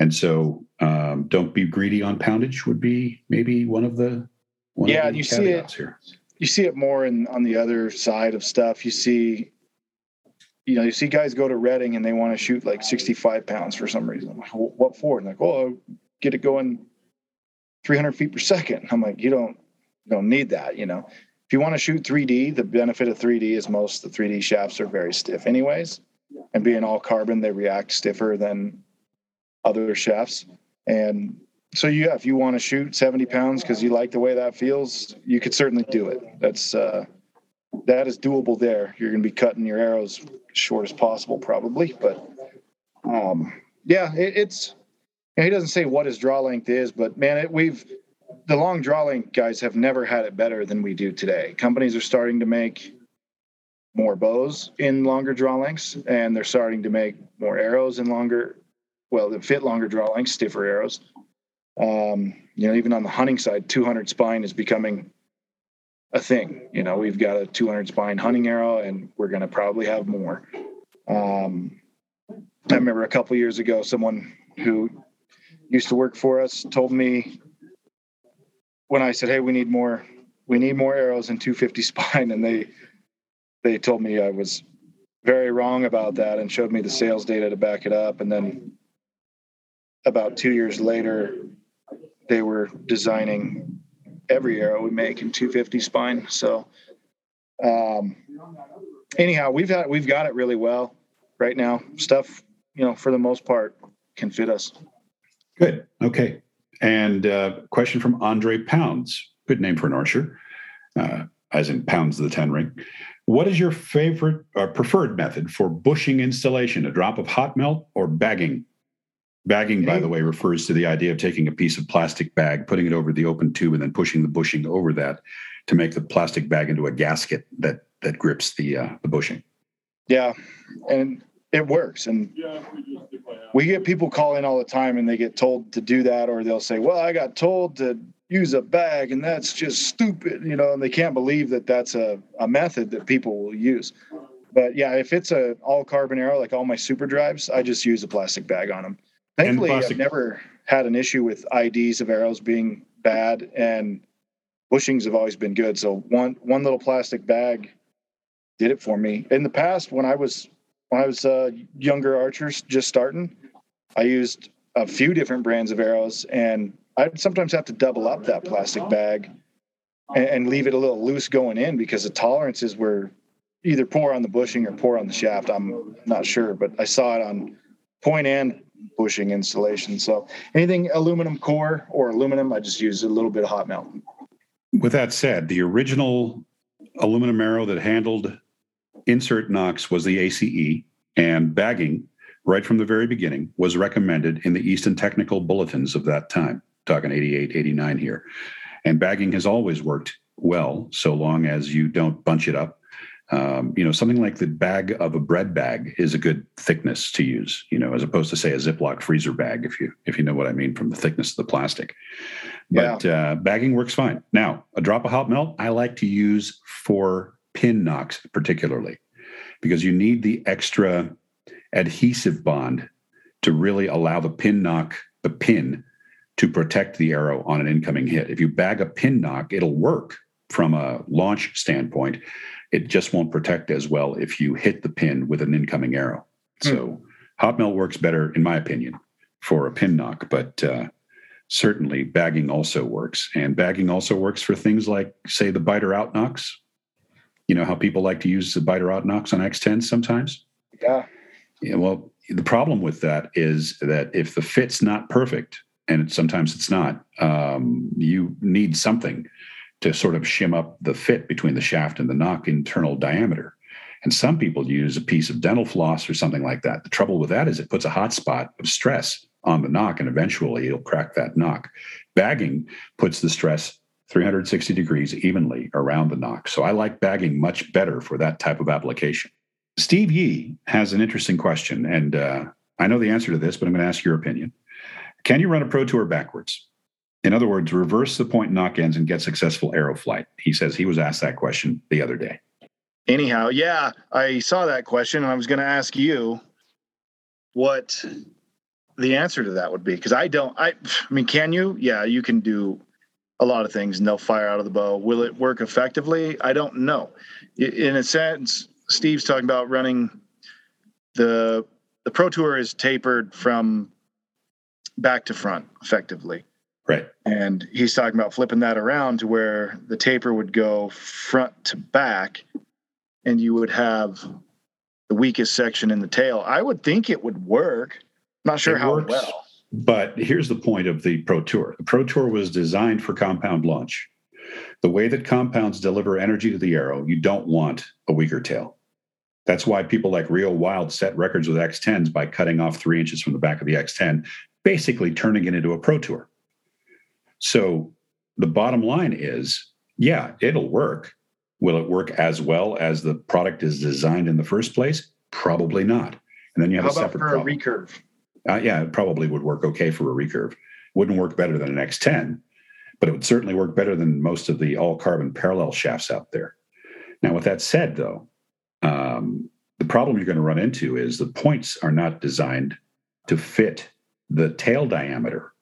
And so um, don't be greedy on poundage would be maybe one of the one yeah, of the you see it. Here you see it more in on the other side of stuff. You see, you know, you see guys go to Redding and they want to shoot like 65 pounds for some reason. Like, what for? And like, oh, get it going 300 feet per second. I'm like, you don't, you don't need that. You know, if you want to shoot 3D, the benefit of 3D is most the 3D shafts are very stiff, anyways, and being all carbon, they react stiffer than other shafts. And so yeah, if you want to shoot 70 pounds because you like the way that feels, you could certainly do it. That's uh, that is doable there. You're going to be cutting your arrows short as possible, probably, but um, yeah, it, it's. He doesn't say what his draw length is, but man, it, we've the long draw length guys have never had it better than we do today. Companies are starting to make more bows in longer draw lengths, and they're starting to make more arrows in longer, well, that fit longer draw lengths, stiffer arrows. Um, you know, even on the hunting side, 200 spine is becoming a thing. You know, we've got a 200 spine hunting arrow, and we're going to probably have more. Um, I remember a couple years ago, someone who used to work for us told me when I said, "Hey, we need more, we need more arrows in 250 spine," and they they told me I was very wrong about that and showed me the sales data to back it up. And then about two years later, they were designing every arrow we make in 250 spine. So, um, anyhow, we've got we've got it really well right now. Stuff, you know, for the most part, can fit us. Good. Okay. And uh, question from Andre Pounds. Good name for an archer, uh, as in pounds of the ten ring. What is your favorite or uh, preferred method for bushing installation? A drop of hot melt or bagging? Bagging, by the way, refers to the idea of taking a piece of plastic bag, putting it over the open tube, and then pushing the bushing over that to make the plastic bag into a gasket that that grips the uh, the bushing. Yeah, and it works. And we get people calling all the time, and they get told to do that, or they'll say, "Well, I got told to use a bag, and that's just stupid," you know, and they can't believe that that's a, a method that people will use. But yeah, if it's a all carbon arrow, like all my super drives, I just use a plastic bag on them. Thankfully, plastic- I've never had an issue with IDs of arrows being bad, and bushings have always been good. So one one little plastic bag did it for me. In the past, when I was when I was uh, younger archers just starting, I used a few different brands of arrows, and I'd sometimes have to double up that plastic bag and, and leave it a little loose going in because the tolerances were either poor on the bushing or poor on the shaft. I'm not sure, but I saw it on point and bushing installation. So anything aluminum core or aluminum, I just use a little bit of hot melt. With that said, the original aluminum arrow that handled insert nocks was the ACE, and bagging, right from the very beginning, was recommended in the Easton Technical Bulletins of that time, talking 88, 89 here. And bagging has always worked well, so long as you don't bunch it up. Um, you know, something like the bag of a bread bag is a good thickness to use, you know, as opposed to say a Ziploc freezer bag, if you if you know what I mean from the thickness of the plastic. But uh, bagging works fine. Now, a drop of hot melt I like to use for pin nocks particularly, because you need the extra adhesive bond to really allow the pin nock the pin, to protect the arrow on an incoming hit. If you bag a pin nock, it'll work from a launch standpoint. It just won't protect as well if you hit the pin with an incoming arrow. So hot melt works better, in my opinion, for a pin nock, but uh, certainly bagging also works. And bagging also works for things like, say, the Beiter out nocks. You know how people like to use the Beiter out nocks on X10 sometimes? Yeah. Yeah, well, the problem with that is that if the fit's not perfect, and sometimes it's not, um, you need something to sort of shim up the fit between the shaft and the nock internal diameter. And some people use a piece of dental floss or something like that. The trouble with that is it puts a hot spot of stress on the nock, and eventually it'll crack that nock. Bagging puts the stress 360 degrees evenly around the nock. So I like bagging much better for that type of application. Steve Yee has an interesting question, and uh, I know the answer to this, but I'm going to ask your opinion. Can you run a Pro Tour backwards? In other words, reverse the point nock ends and get successful arrow flight. He says he was asked that question the other day. Anyhow, yeah, I saw that question and I was going to ask you what the answer to that would be because I don't. I, I mean, can you? Yeah, you can do a lot of things and they'll fire out of the bow. Will it work effectively? I don't know. In a sense, Steve's talking about running the the Pro Tour is tapered from back to front effectively. Right. And he's talking about flipping that around to where the taper would go front to back and you would have the weakest section in the tail. I would think it would work. I'm Not sure It how works. well. But here's the point of the Pro Tour the Pro Tour was designed for compound launch. The way that compounds deliver energy to the arrow, you don't want a weaker tail. That's why people like Reo Wilde set records with X10s by cutting off three inches from the back of the X10, basically turning it into a Pro Tour. So the bottom line is yeah, it'll work. Will it work as well as the product is designed in the first place? Probably not. And then you have How a about separate for problem. a recurve? Uh, yeah, it probably would work okay for a recurve. Wouldn't work better than an X10, but it would certainly work better than most of the all carbon parallel shafts out there. Now, with that said, though, um, the problem you're going to run into is the points are not designed to fit the tail diameter.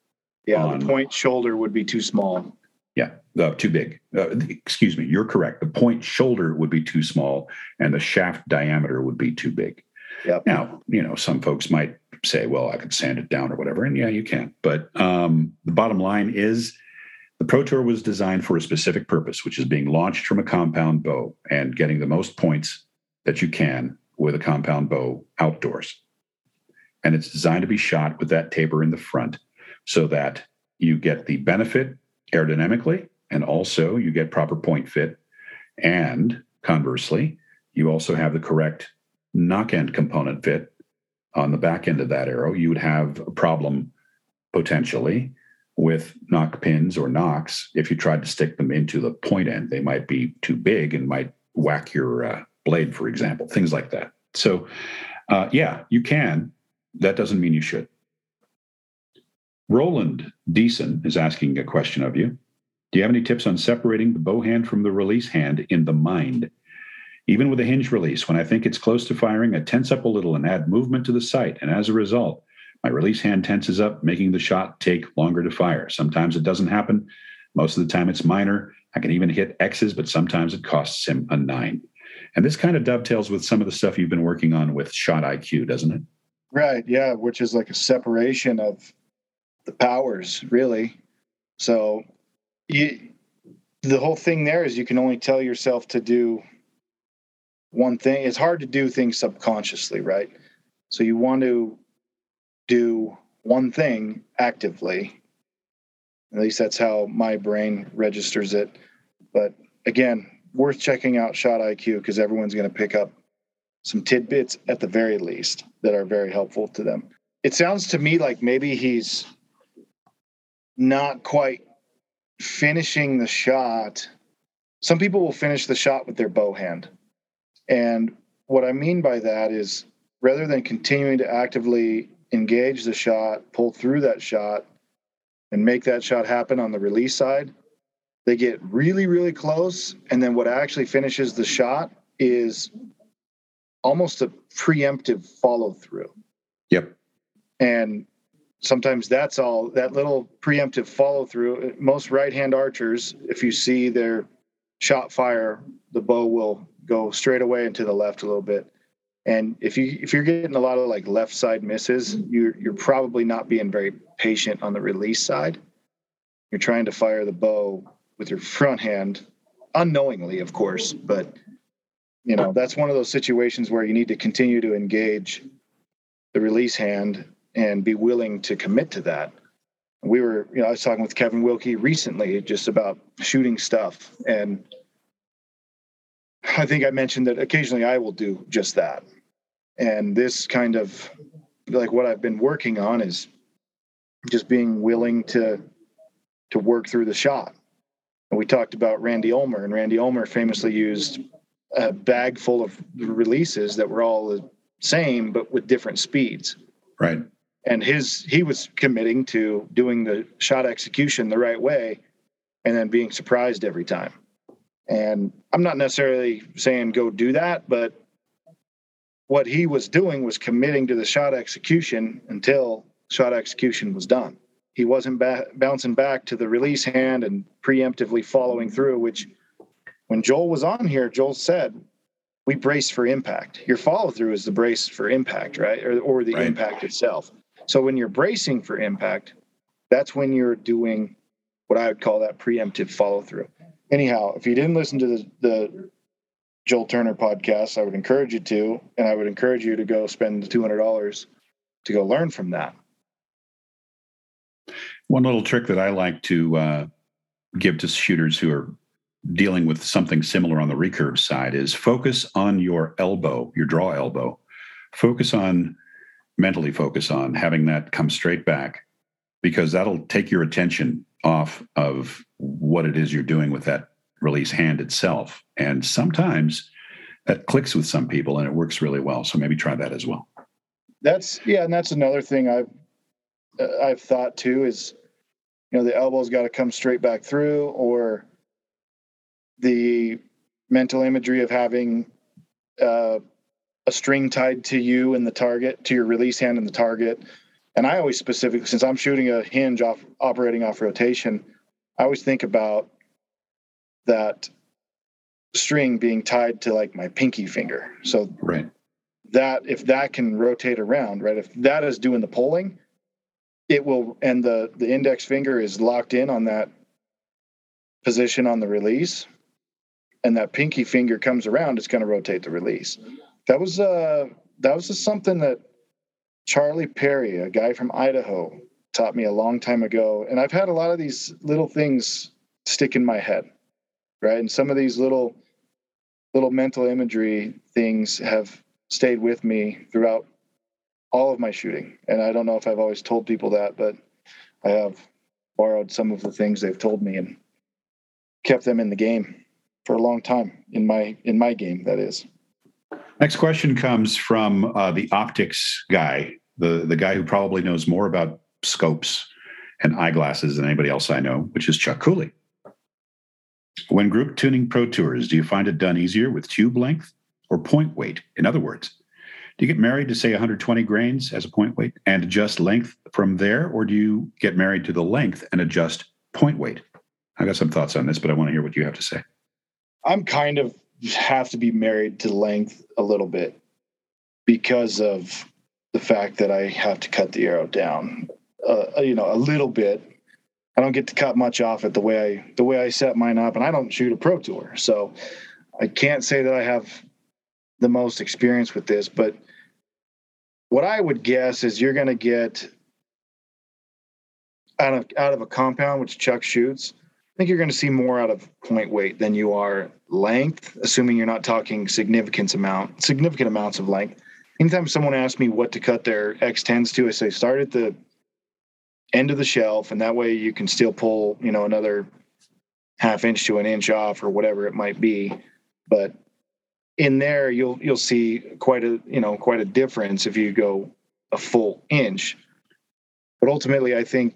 Yeah, on- the point shoulder would be too small. Yeah, uh, too big. Uh, excuse me, you're correct. The point shoulder would be too small, and the shaft diameter would be too big. Yep. Now, you know, some folks might say, well, I could sand it down or whatever. And yeah, you can. But um, the bottom line is the Pro Tour was designed for a specific purpose, which is being launched from a compound bow and getting the most points that you can with a compound bow outdoors. And it's designed to be shot with that taper in the front so that you get the benefit aerodynamically and also you get proper point fit. And conversely, you also have the correct nock end component fit on the back end of that arrow, you would have a problem potentially with nock pins or nocks if you tried to stick them into the point end. They might be too big and might whack your uh, blade, for example, things like that. So, uh, yeah, you can. That doesn't mean you should. Roland Deason is asking a question of you. Do you have any tips on separating the bow hand from the release hand in the mind? Even with a hinge release, when I think it's close to firing, I tense up a little and add movement to the sight. And as a result, my release hand tenses up, making the shot take longer to fire. Sometimes it doesn't happen. Most of the time it's minor. I can even hit X's, but sometimes it costs him a nine. And this kind of dovetails with some of the stuff you've been working on with Shot IQ, doesn't it? Right. Yeah. Which is like a separation of the powers, really. So you, the whole thing there is you can only tell yourself to do one thing. It's hard to do things subconsciously, right? So you want to do one thing actively. At least that's how my brain registers it. But again, worth checking out Shot IQ because everyone's going to pick up some tidbits at the very least that are very helpful to them. It sounds to me like maybe he's not quite finishing the shot. Some people will finish the shot with their bow hand. And what I mean by that is rather than continuing to actively engage the shot, pull through that shot, and make that shot happen on the release side, they get really, really close. And then what actually finishes the shot is almost a preemptive follow through. Yep. And sometimes that's all that little preemptive follow through. Uh, most right hand archers, if you see their shot fire, the bow will go straight away into the left a little bit. And if you if you're getting a lot of like left side misses, you're you're probably not being very patient on the release side. You're trying to fire the bow with your front hand, unknowingly, of course, but you know that's one of those situations where you need to continue to engage the release hand and be willing to commit to that. We were, you know, I was talking with Kevin Wilkie recently just about shooting stuff. And I think I mentioned that occasionally I will do just that. And this kind of like what I've been working on is just being willing to to work through the shot. And we talked about Randy Ulmer, and Randy Ulmer famously used a bag full of releases that were all the same but with different speeds. Right and his he was committing to doing the shot execution the right way and then being surprised every time. And i'm not necessarily saying go do that but what he was doing was committing to the shot execution until shot execution was done. He wasn't ba- bouncing back to the release hand and preemptively following through which when joel was on here joel said we brace for impact. Your follow through is the brace for impact right? Or, or the right. impact itself so when you're bracing for impact, that's when you're doing what I would call that preemptive follow through. Anyhow, if you didn't listen to the, the Joel Turner podcast, I would encourage you to, and I would encourage you to go spend the $200 to go learn from that. One little trick that I like to uh, give to shooters who are dealing with something similar on the recurve side is focus on your elbow, your draw elbow. Focus on mentally focus on, having that come straight back, because that'll take your attention off of what it is you're doing with that release hand itself. And sometimes that clicks with some people and it works really well. So maybe try that as well. That's yeah, and that's another thing I've uh, I've thought too is you know the elbow's got to come straight back through or the mental imagery of having uh, a string tied to you and the target, to your release hand and the target. And I always specifically, since I'm shooting a hinge off operating off rotation, I always think about that string being tied to like my pinky finger. So right. that if that can rotate around, right? If that is doing the pulling, it will and the the index finger is locked in on that position on the release and that pinky finger comes around, it's going to rotate the release that was uh that was just something that Charlie Perry, a guy from Idaho, taught me a long time ago. And I've had a lot of these little things stick in my head, right? And some of these little little mental imagery things have stayed with me throughout all of my shooting. And I don't know if I've always told people that, but I have borrowed some of the things they've told me and kept them in the game for a long time in my in my game that is. Next question comes from uh, the optics guy, the, the guy who probably knows more about scopes and eyeglasses than anybody else I know, which is Chuck Cooley. When group tuning Pro Tours, do you find it done easier with tube length or point weight? In other words, do you get married to say 120 grains as a point weight and adjust length from there, or do you get married to the length and adjust point weight? I got some thoughts on this, but I want to hear what you have to say. I'm kind of have to be married to length a little bit because of the fact that I have to cut the arrow down, uh, you know, a little bit. I don't get to cut much off it the way I the way I set mine up, and I don't shoot a pro tour, so I can't say that I have the most experience with this. But what I would guess is you're going to get out of out of a compound, which Chuck shoots. Think you're going to see more out of point weight than you are length, assuming you're not talking significant amount significant amounts of length. Anytime someone asks me what to cut their X10s to, I say start at the end of the shelf, and that way you can still pull, you know, another half inch to an inch off or whatever it might be. But in there, you'll you'll see quite a you know quite a difference if you go a full inch. But ultimately, I think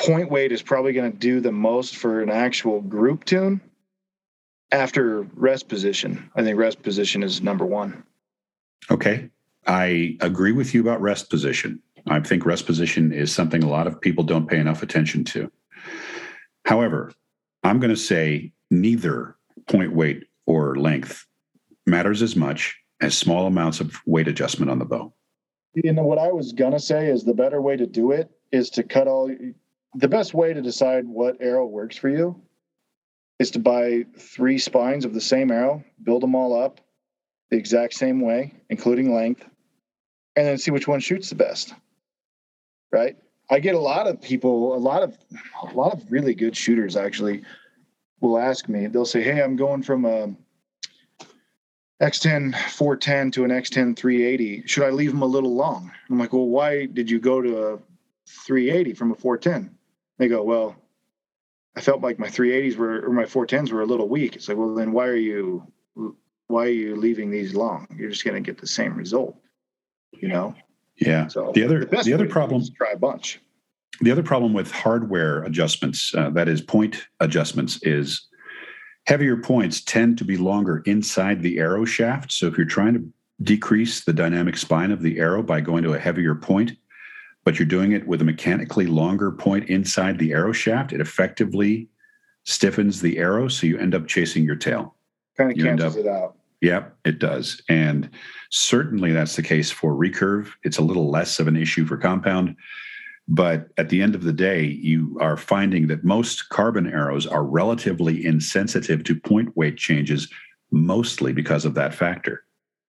point weight is probably going to do the most for an actual group tune after rest position. I think rest position is number one. Okay. I agree with you about rest position. I think rest position is something a lot of people don't pay enough attention to. However, I'm going to say neither point weight or length matters as much as small amounts of weight adjustment on the bow. You know, what I was going to say is the better way to do it is to cut all the best way to decide what arrow works for you is to buy three spines of the same arrow, build them all up the exact same way, including length, and then see which one shoots the best. Right? I get a lot of people, a lot of a lot of really good shooters actually will ask me. They'll say, "Hey, I'm going from a X10 410 to an X10 380. Should I leave them a little long?" I'm like, "Well, why did you go to a 380 from a 410?" They go, "Well, I felt like my 380s were or my 410s were a little weak." It's like, "Well, then why are you why are you leaving these long? You're just going to get the same result." You know? Yeah. So the other the, the other problem try a bunch. The other problem with hardware adjustments, uh, that is point adjustments, is heavier points tend to be longer inside the arrow shaft. So if you're trying to decrease the dynamic spine of the arrow by going to a heavier point, but you're doing it with a mechanically longer point inside the arrow shaft, it effectively stiffens the arrow. So you end up chasing your tail. Kind of cancels up, it out. Yep, it does. And certainly that's the case for recurve. It's a little less of an issue for compound. But at the end of the day, you are finding that most carbon arrows are relatively insensitive to point weight changes, mostly because of that factor.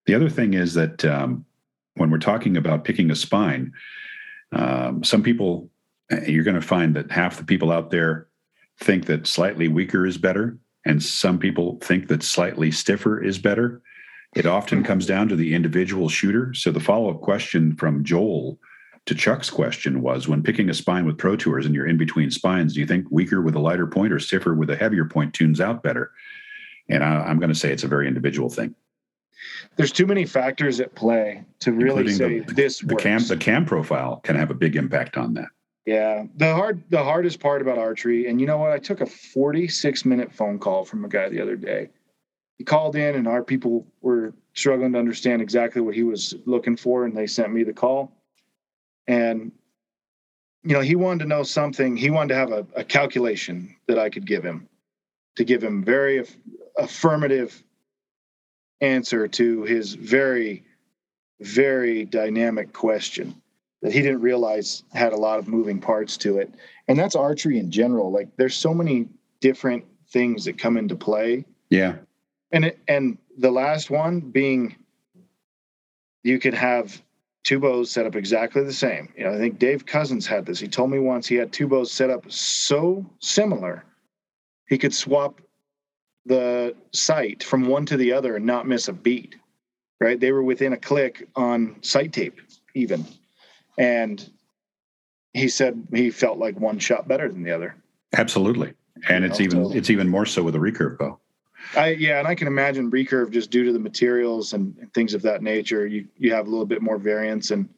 The other thing is that um, when we're talking about picking a spine, um, some people, you're going to find that half the people out there think that slightly weaker is better, and some people think that slightly stiffer is better. It often comes down to the individual shooter. So the follow up question from Joel to Chuck's question was when picking a spine with Pro Tours and you're in between spines, do you think weaker with a lighter point or stiffer with a heavier point tunes out better? And I, am going to say it's a very individual thing. There's too many factors at play to really Including say the, this. The works. cam the cam profile can have a big impact on that. Yeah, the hard the hardest part about archery, and you know what? I took a 46 minute phone call from a guy the other day. He called in, and our people were struggling to understand exactly what he was looking for, and they sent me the call. And you know, he wanted to know something. He wanted to have a, a calculation that I could give him to give him very af- affirmative answer to his very, very dynamic question that he didn't realize had a lot of moving parts to it. And that's archery in general. Like there's so many different things that come into play. Yeah. And it, and the last one being you could have two bows set up exactly the same. You know, I think Dave Cousins had this. He told me once he had two bows set up so similar, he could swap the sight from one to the other and not miss a beat. Right? They were within a click on sight tape, even. And he said he felt like one shot better than the other. Absolutely. And you it's know, even so, it's even more so with a recurve bow. I yeah, and I can imagine recurve just due to the materials and, and things of that nature. You you have a little bit more variance and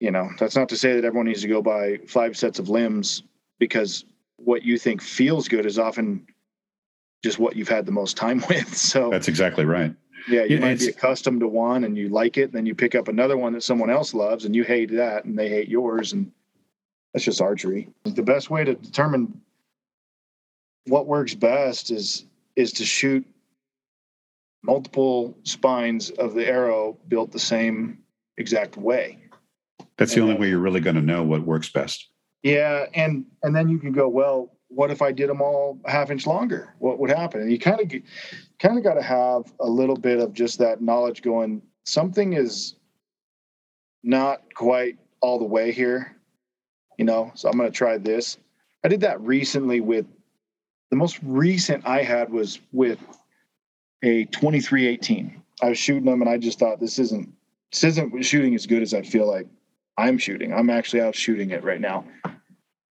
you know, that's not to say that everyone needs to go buy five sets of limbs because what you think feels good is often just what you've had the most time with. So that's exactly right. Yeah, you yeah, might be accustomed to one and you like it, then you pick up another one that someone else loves and you hate that and they hate yours. And that's just archery. The best way to determine what works best is is to shoot multiple spines of the arrow built the same exact way. That's the and only then, way you're really going to know what works best. Yeah, and and then you can go, well, what if I did them all a half inch longer? What would happen? And you kind of kind of got to have a little bit of just that knowledge going. Something is not quite all the way here, you know. So I'm going to try this. I did that recently with the most recent I had was with a 2318. I was shooting them and I just thought this isn't this isn't shooting as good as I feel like I'm shooting. I'm actually out shooting it right now.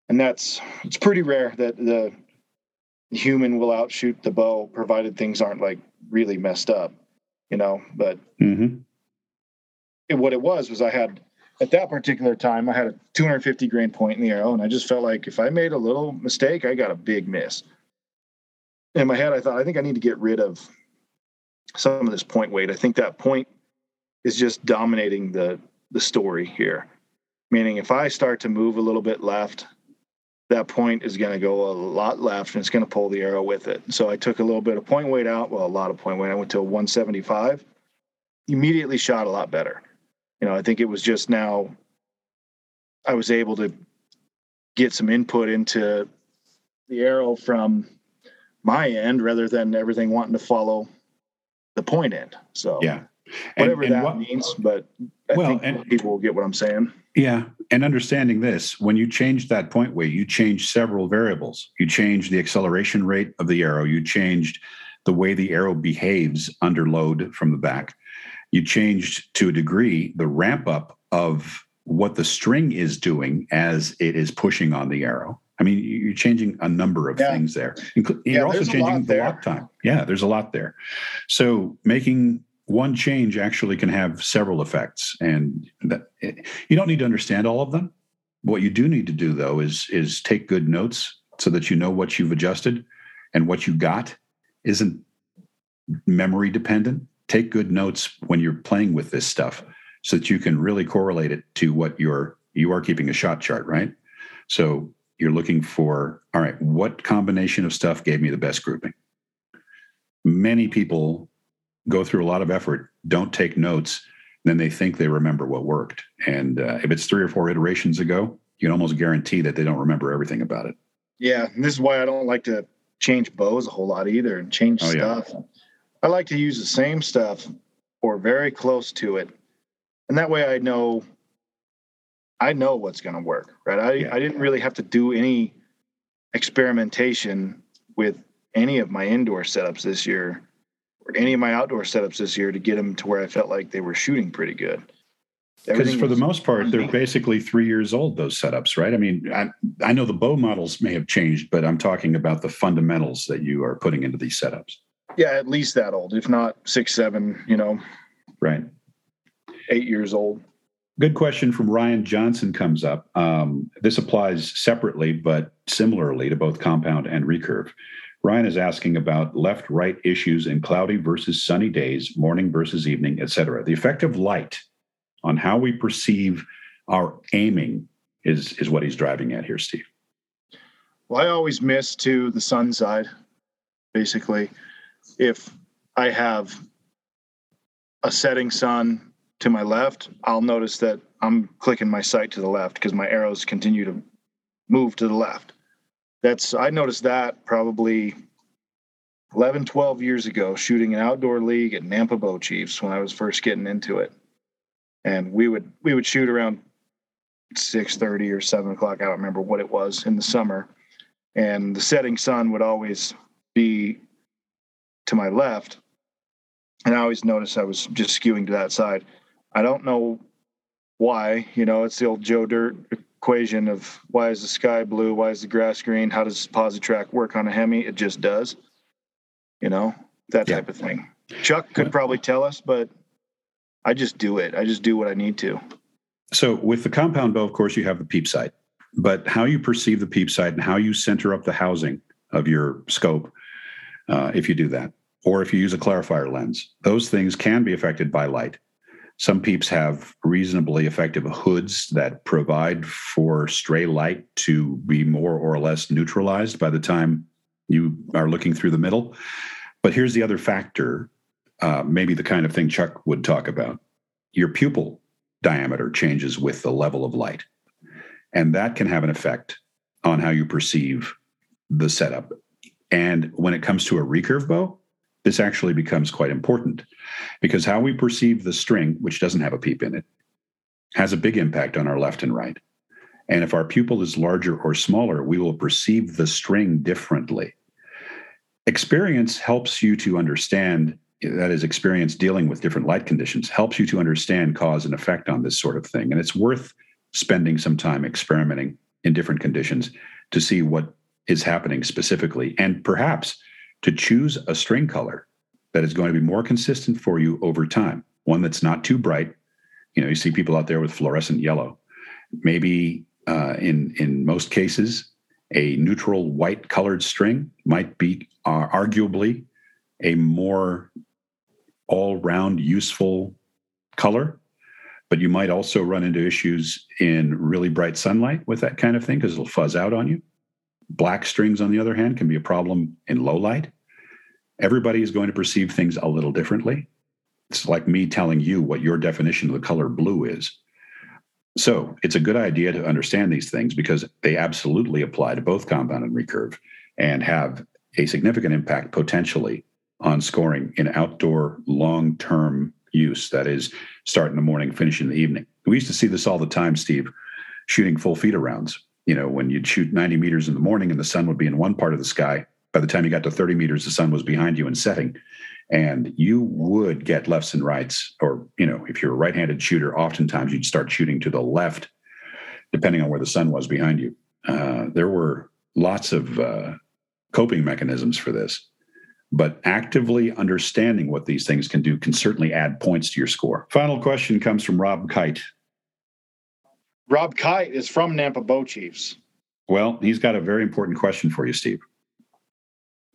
And that's it's pretty rare that the human will outshoot the bow provided things aren't like really messed up, you know, but mm-hmm. it, what it was was I had at that particular time I had a 250 grain point in the arrow and I just felt like if I made a little mistake, I got a big miss. In my head I thought I think I need to get rid of some of this point weight. I think that point is just dominating the the story here. Meaning, if I start to move a little bit left, that point is going to go a lot left and it's going to pull the arrow with it. So I took a little bit of point weight out. Well, a lot of point weight. I went to 175. Immediately shot a lot better. You know, I think it was just now I was able to get some input into the arrow from my end rather than everything wanting to follow the point end. So yeah, whatever and, and that what, means, but I well, and, people will get what I'm saying. Yeah, and understanding this, when you change that point weight, you change several variables. You change the acceleration rate of the arrow. You changed the way the arrow behaves under load from the back. You changed to a degree the ramp up of what the string is doing as it is pushing on the arrow. I mean, you're changing a number of yeah. things there. You're yeah, also changing the lock time. Yeah, there's a lot there. So making one change actually can have several effects, and that, you don't need to understand all of them. What you do need to do, though, is is take good notes so that you know what you've adjusted and what you got isn't memory dependent. Take good notes when you're playing with this stuff so that you can really correlate it to what you're you are keeping a shot chart, right? So you're looking for all right what combination of stuff gave me the best grouping many people go through a lot of effort don't take notes then they think they remember what worked and uh, if it's three or four iterations ago you can almost guarantee that they don't remember everything about it yeah this is why i don't like to change bows a whole lot either and change oh, stuff yeah. i like to use the same stuff or very close to it and that way i know I know what's going to work, right? I, yeah. I didn't really have to do any experimentation with any of my indoor setups this year any of my outdoor setups this year to get them to where I felt like they were shooting pretty good. Because for the most part, they're basically three years old, those setups, right? I mean, I, I know the bow models may have changed, but I'm talking about the fundamentals that you are putting into these setups. Yeah, at least that old, if not six, seven, you know. Right. Eight years old. Good question from Ryan Johnson comes up. Um, this applies separately, but similarly to both compound and recurve. Ryan is asking about left right issues in cloudy versus sunny days, morning versus evening, etc. The effect of light on how we perceive our aiming is, is what he's driving at here, Steve. Well, I always miss to the sun side, basically. If I have a setting sun to my left, I'll notice that I'm clicking my sight to the left because my arrows continue to move to the left. That's I noticed that probably 11, 12 years ago, shooting an outdoor league at Nampa Bow Chiefs when I was first getting into it. And we would we would shoot around 6:30 or 7 o'clock. I don't remember what it was in the summer. And the setting sun would always be to my left. And I always noticed I was just skewing to that side. I don't know why. You know, it's the old Joe Dirt equation of why is the sky blue? Why is the grass green? How does track work on a Hemi? It just does. You know, that type yeah. of thing. Chuck could probably tell us, but I just do it. I just do what I need to. So with the compound bow, of course, you have the peep sight, but how you perceive the peep sight and how you center up the housing of your scope uh, if you do that, or if you use a clarifier lens. Those things can be affected by light. Some peeps have reasonably effective hoods that provide for stray light to be more or less neutralized by the time you are looking through the middle. But here's the other factor, uh, maybe the kind of thing Chuck would talk about. Your pupil diameter changes with the level of light. And that can have an effect on how you perceive the setup. And when it comes to a recurve bow, this actually becomes quite important because how we perceive the string, which doesn't have a peep in it, has a big impact on our left and right. And if our pupil is larger or smaller, we will perceive the string differently. Experience helps you to understand, that is, experience dealing with different light conditions, helps you to understand cause and effect on this sort of thing. And it's worth spending some time experimenting in different conditions to see what is happening specifically. And perhaps to choose a string color that is going to be more consistent for you over time, one that's not too bright. You know, you see people out there with fluorescent yellow. Maybe uh, in in most cases, a neutral white colored string might be uh, arguably a more all round useful color. But you might also run into issues in really bright sunlight with that kind of thing because it'll fuzz out on you. Black strings, on the other hand, can be a problem in low light. Everybody is going to perceive things a little differently. It's like me telling you what your definition of the color blue is. So it's a good idea to understand these things because they absolutely apply to both compound and recurve and have a significant impact potentially on scoring in outdoor long term use. That is, start in the morning, finish in the evening. We used to see this all the time, Steve, shooting full FITA rounds you know, when you'd shoot 90 meters in the morning and the sun would be in one part of the sky, by the time you got to 30 meters, the sun was behind you and setting. And you would get lefts and rights, or, you know, if you're a right handed shooter, oftentimes you'd start shooting to the left, depending on where the sun was behind you. Uh, there were lots of uh, coping mechanisms for this, but actively understanding what these things can do can certainly add points to your score. Final question comes from Rob Kite Rob Kite is from Nampa Bow Chiefs. Well, he's got a very important question for you, Steve.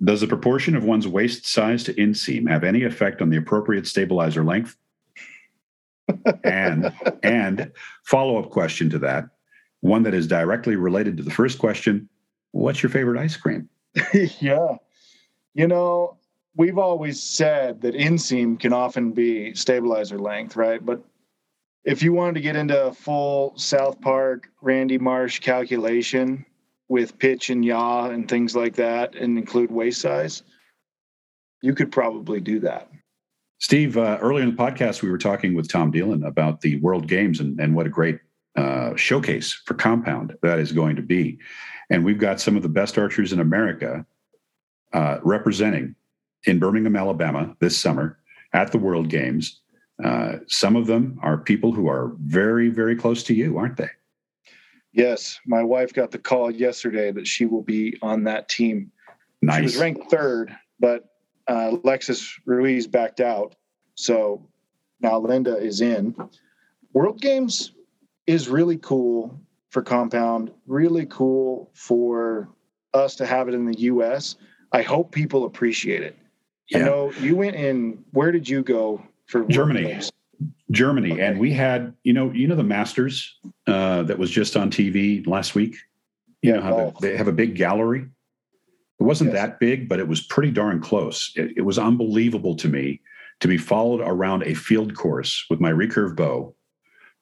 Does the proportion of one's waist size to inseam have any effect on the appropriate stabilizer length? and and follow-up question to that, one that is directly related to the first question, what's your favorite ice cream? yeah. You know, we've always said that inseam can often be stabilizer length, right? But if you wanted to get into a full South Park Randy Marsh calculation with pitch and yaw and things like that and include waist size, you could probably do that. Steve, uh, earlier in the podcast, we were talking with Tom Dillon about the World Games and, and what a great uh, showcase for compound that is going to be. And we've got some of the best archers in America uh, representing in Birmingham, Alabama this summer at the World Games. Uh, some of them are people who are very, very close to you, aren't they? Yes, my wife got the call yesterday that she will be on that team. Nice. She was ranked third, but uh, Lexus Ruiz backed out, so now Linda is in. World Games is really cool for Compound. Really cool for us to have it in the U.S. I hope people appreciate it. Yeah. I know you went in. Where did you go for Germany. Germany, okay. and we had you know you know the Masters uh, that was just on TV last week. You yeah, know how they, they have a big gallery. It wasn't yes. that big, but it was pretty darn close. It, it was unbelievable to me to be followed around a field course with my recurve bow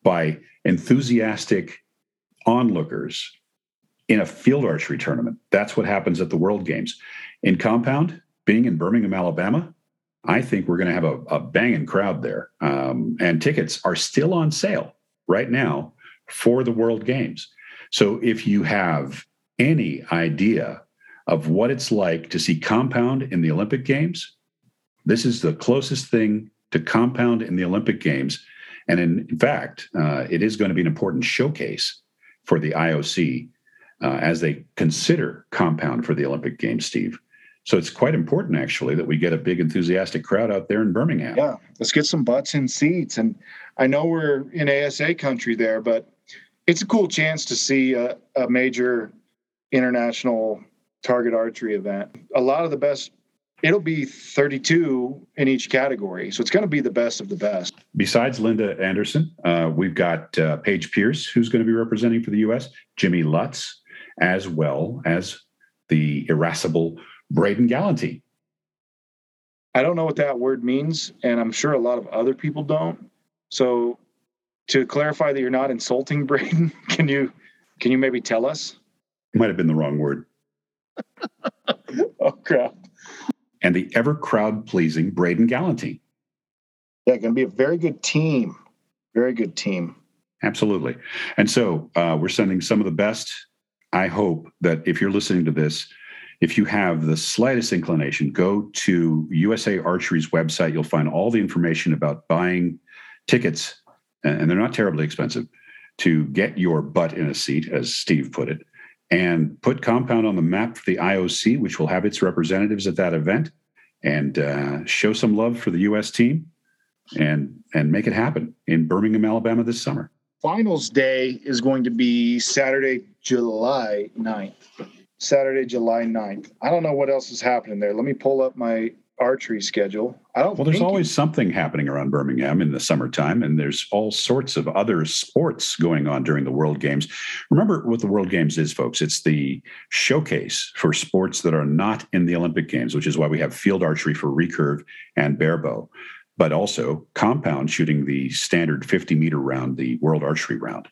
by enthusiastic onlookers in a field archery tournament. That's what happens at the World Games. In compound, being in Birmingham, Alabama, I think we're going to have a, a banging crowd there. Um, and tickets are still on sale right now for the World Games. So if you have any idea of what it's like to see compound in the Olympic Games, this is the closest thing to compound in the Olympic Games. And in, in fact, uh, it is going to be an important showcase for the IOC uh, as they consider compound for the Olympic Games, Steve. So it's quite important, actually, that we get a big enthusiastic crowd out there in Birmingham. Yeah, let's get some butts in seats. And I know we're in ASA country there, but it's a cool chance to see a, a major international target archery event. A lot of the best it'll be 32 in each category. So it's going to be the best of the best. Besides Linda Anderson, uh, we've got uh, Paige Pearce, who's going to be representing for the U.S., Jimmy Lutz, as well as the irascible Braden Gellenthien. I don't know what that word means, and I'm sure a lot of other people don't. So, to clarify that you're not insulting Braden, can you can you maybe tell us? Might have been the wrong word. oh crap! And the ever crowd pleasing Braden Gellenthien. Yeah, going to be a very good team. Very good team. Absolutely. And so uh, we're sending some of the best. I hope that if you're listening to this, if you have the slightest inclination, go to USA Archery's website. You'll find all the information about buying tickets, and they're not terribly expensive, to get your butt in a seat, as Steve put it, and put Compound on the map for the IOC, which will have its representatives at that event, and uh, show some love for the U.S. team, and and make it happen in Birmingham, Alabama this summer. Finals day is going to be Saturday, July 9th. Saturday, July 9th. I don't know what else is happening there. Let me pull up my archery schedule. I don't Well, there's always something happening around Birmingham in the summertime, and there's all sorts of other sports going on during the World Games. Remember what the World Games is, folks. It's the showcase for sports that are not in the Olympic Games, which is why we have field archery for recurve and barebow, but also compound shooting the standard 50 meter round, the World Archery round.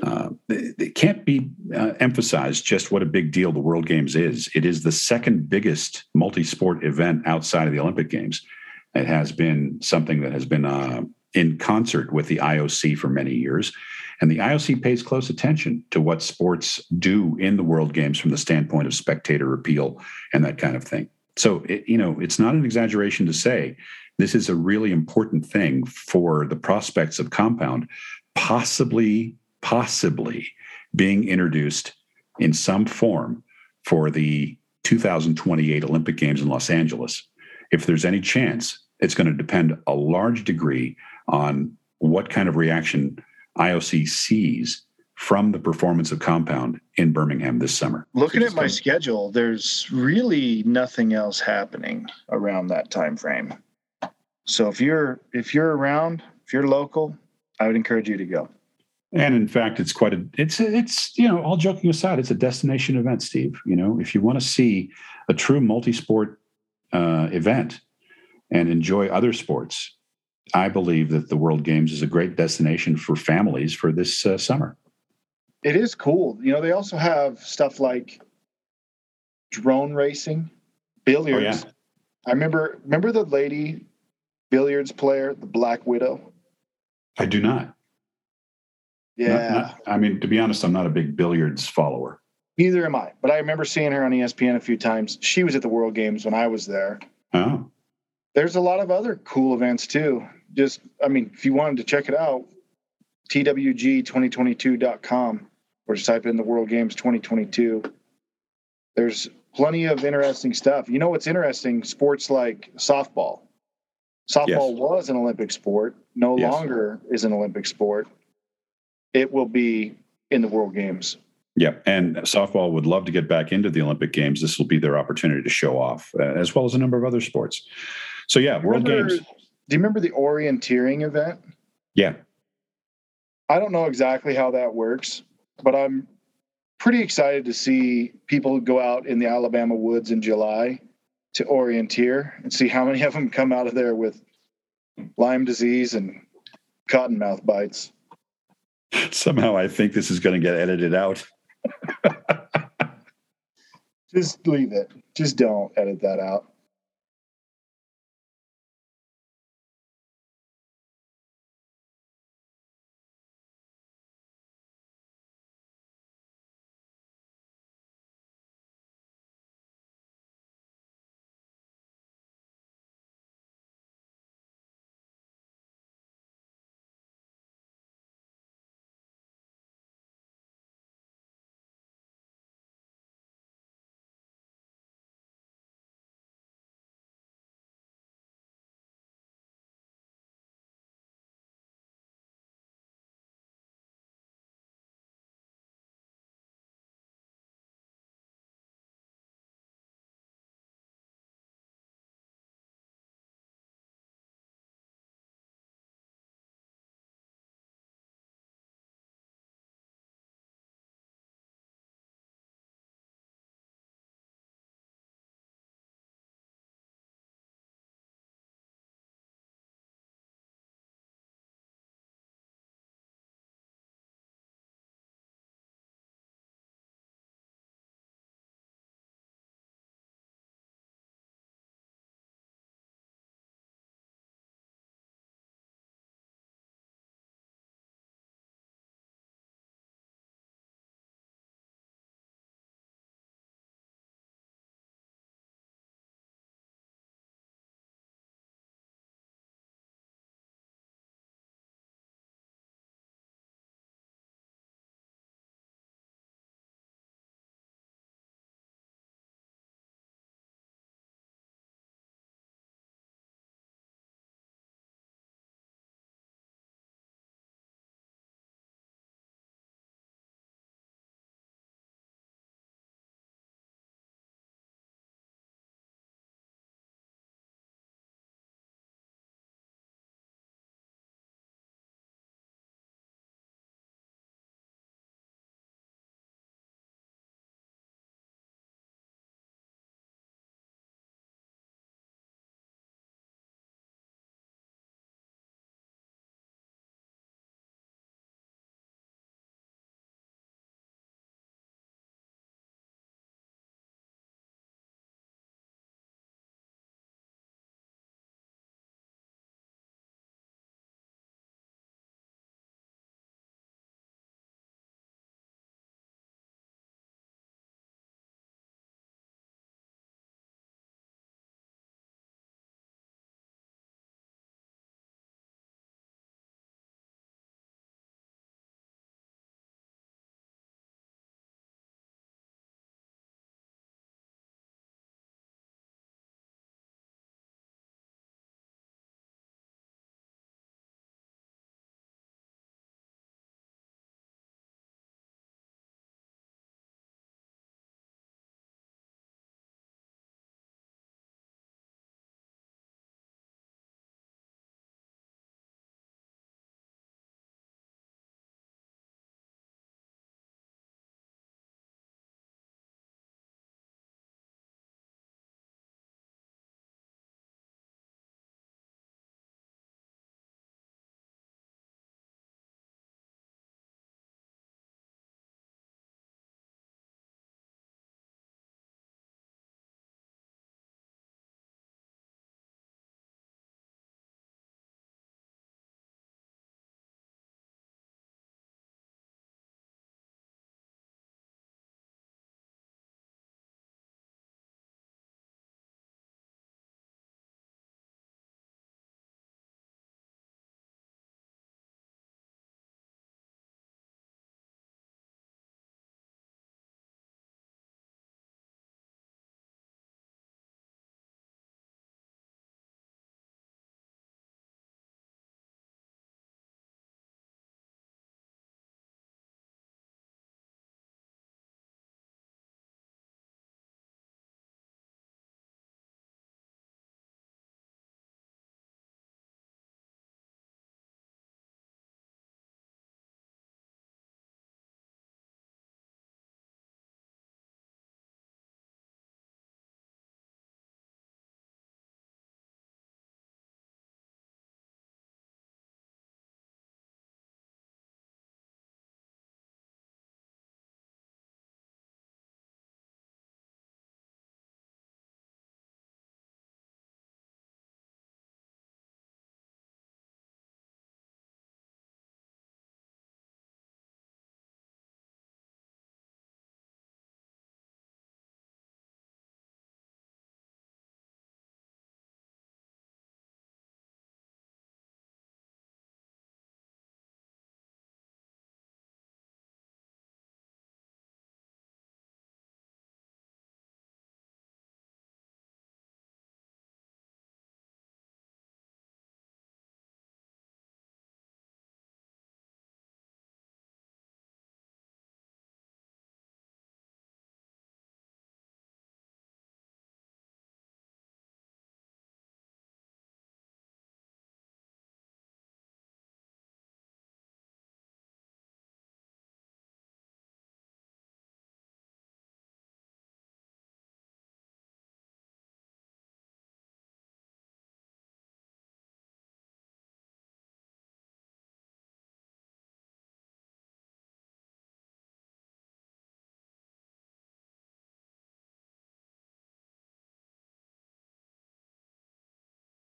Uh, it, can't be uh, emphasized just what a big deal the World Games is. It is the second biggest multi sport event outside of the Olympic Games. It has been something that has been uh, in concert with the IOC for many years. And the IOC pays close attention to what sports do in the World Games from the standpoint of spectator appeal and that kind of thing. So, it, you know, it's not an exaggeration to say this is a really important thing for the prospects of compound possibly possibly being introduced in some form for the 2028 olympic games in los angeles if there's any chance it's going to depend a large degree on what kind of reaction ioc sees from the performance of compound in birmingham this summer looking So at my schedule, there's really nothing else happening around that time frame. So if you're if you're around, if you're local, I would encourage you to go. And in fact, it's quite a it's it's you know all joking aside, it's a destination event, Steve. You know, if you want to see a true multi-sport uh, event and enjoy other sports, I believe that the World Games is a great destination for families for this uh, summer. It is cool. You know, they also have stuff like drone racing, billiards. I remember remember the lady billiards player, the Black Widow. I do not. Not- Yeah, not- I mean, to be honest, I'm not a big billiards follower. neither am I. But I remember seeing her on ESPN a few times. She was at the World Games when I was there. Oh, There's a lot of other cool events too. Just, I mean, if you wanted to check it out, twg2022.com or just type in the World Games 2022. There's plenty of interesting stuff. You know what's interesting? Sports like softball. Softball Yes. was an Olympic sport, no Yes. longer is an Olympic sport. It will be in the World Games. yeah. And softball would love to get back into the Olympic Games. This will be their opportunity to show off, uh, as well as a number of other sports. So yeah, World Remember- Games. Do you remember the orienteering event? Yeah, I don't know exactly how that works, but I'm pretty excited to see people go out in the Alabama woods in July to orienteer and see how many of them come out of there with Lyme disease and cottonmouth bites. somehow I think this is going to get edited out. Just leave it. Just don't edit that out.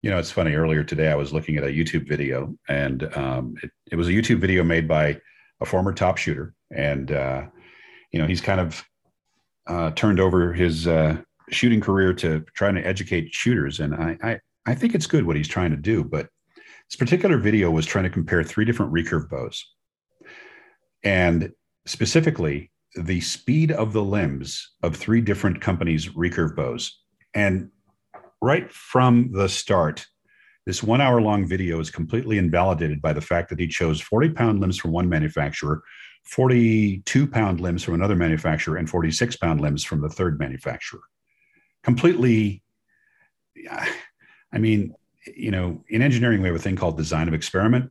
You know, it's funny. Earlier today, I was looking at a YouTube video, and um, it, it, was a YouTube video made by a former top shooter, and uh, you know, he's kind of uh, turned over his uh, shooting career to trying to educate shooters, and I, I I think it's good what he's trying to do. But this particular video was trying to compare three different recurve bows, and specifically the speed of the limbs of three different companies' recurve bows, and right from the start, this one hour long video is completely invalidated by the fact that he chose 40 pound limbs from one manufacturer, 42 pound limbs from another manufacturer, and 46 pound limbs from the third manufacturer. Completely, I mean, you know, in engineering, we have a thing called design of experiment.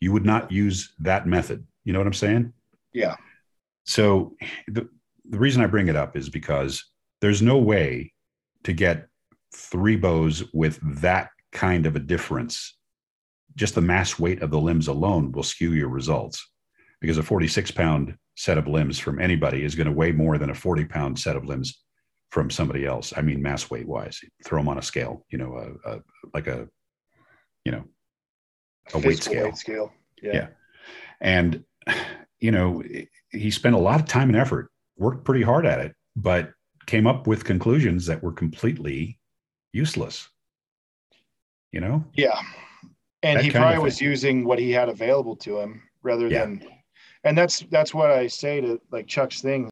You would not use that method. You know what I'm saying? Yeah. So the, the reason I bring it up is because there's no way to get three bows with that kind of a difference, just the mass weight of the limbs alone will skew your results because a 46 pound set of limbs from anybody is going to weigh more than a 40 pound set of limbs from somebody else. I mean, mass weight wise, throw them on a scale, you know, a, a like a, you know, a weight scale. weight scale. Yeah. yeah. And, you know, he spent a lot of time and effort, worked pretty hard at it, but came up with conclusions that were completely useless. You know? Yeah. And that he probably was using what he had available to him rather yeah. than and that's that's what I say to like Chuck's thing.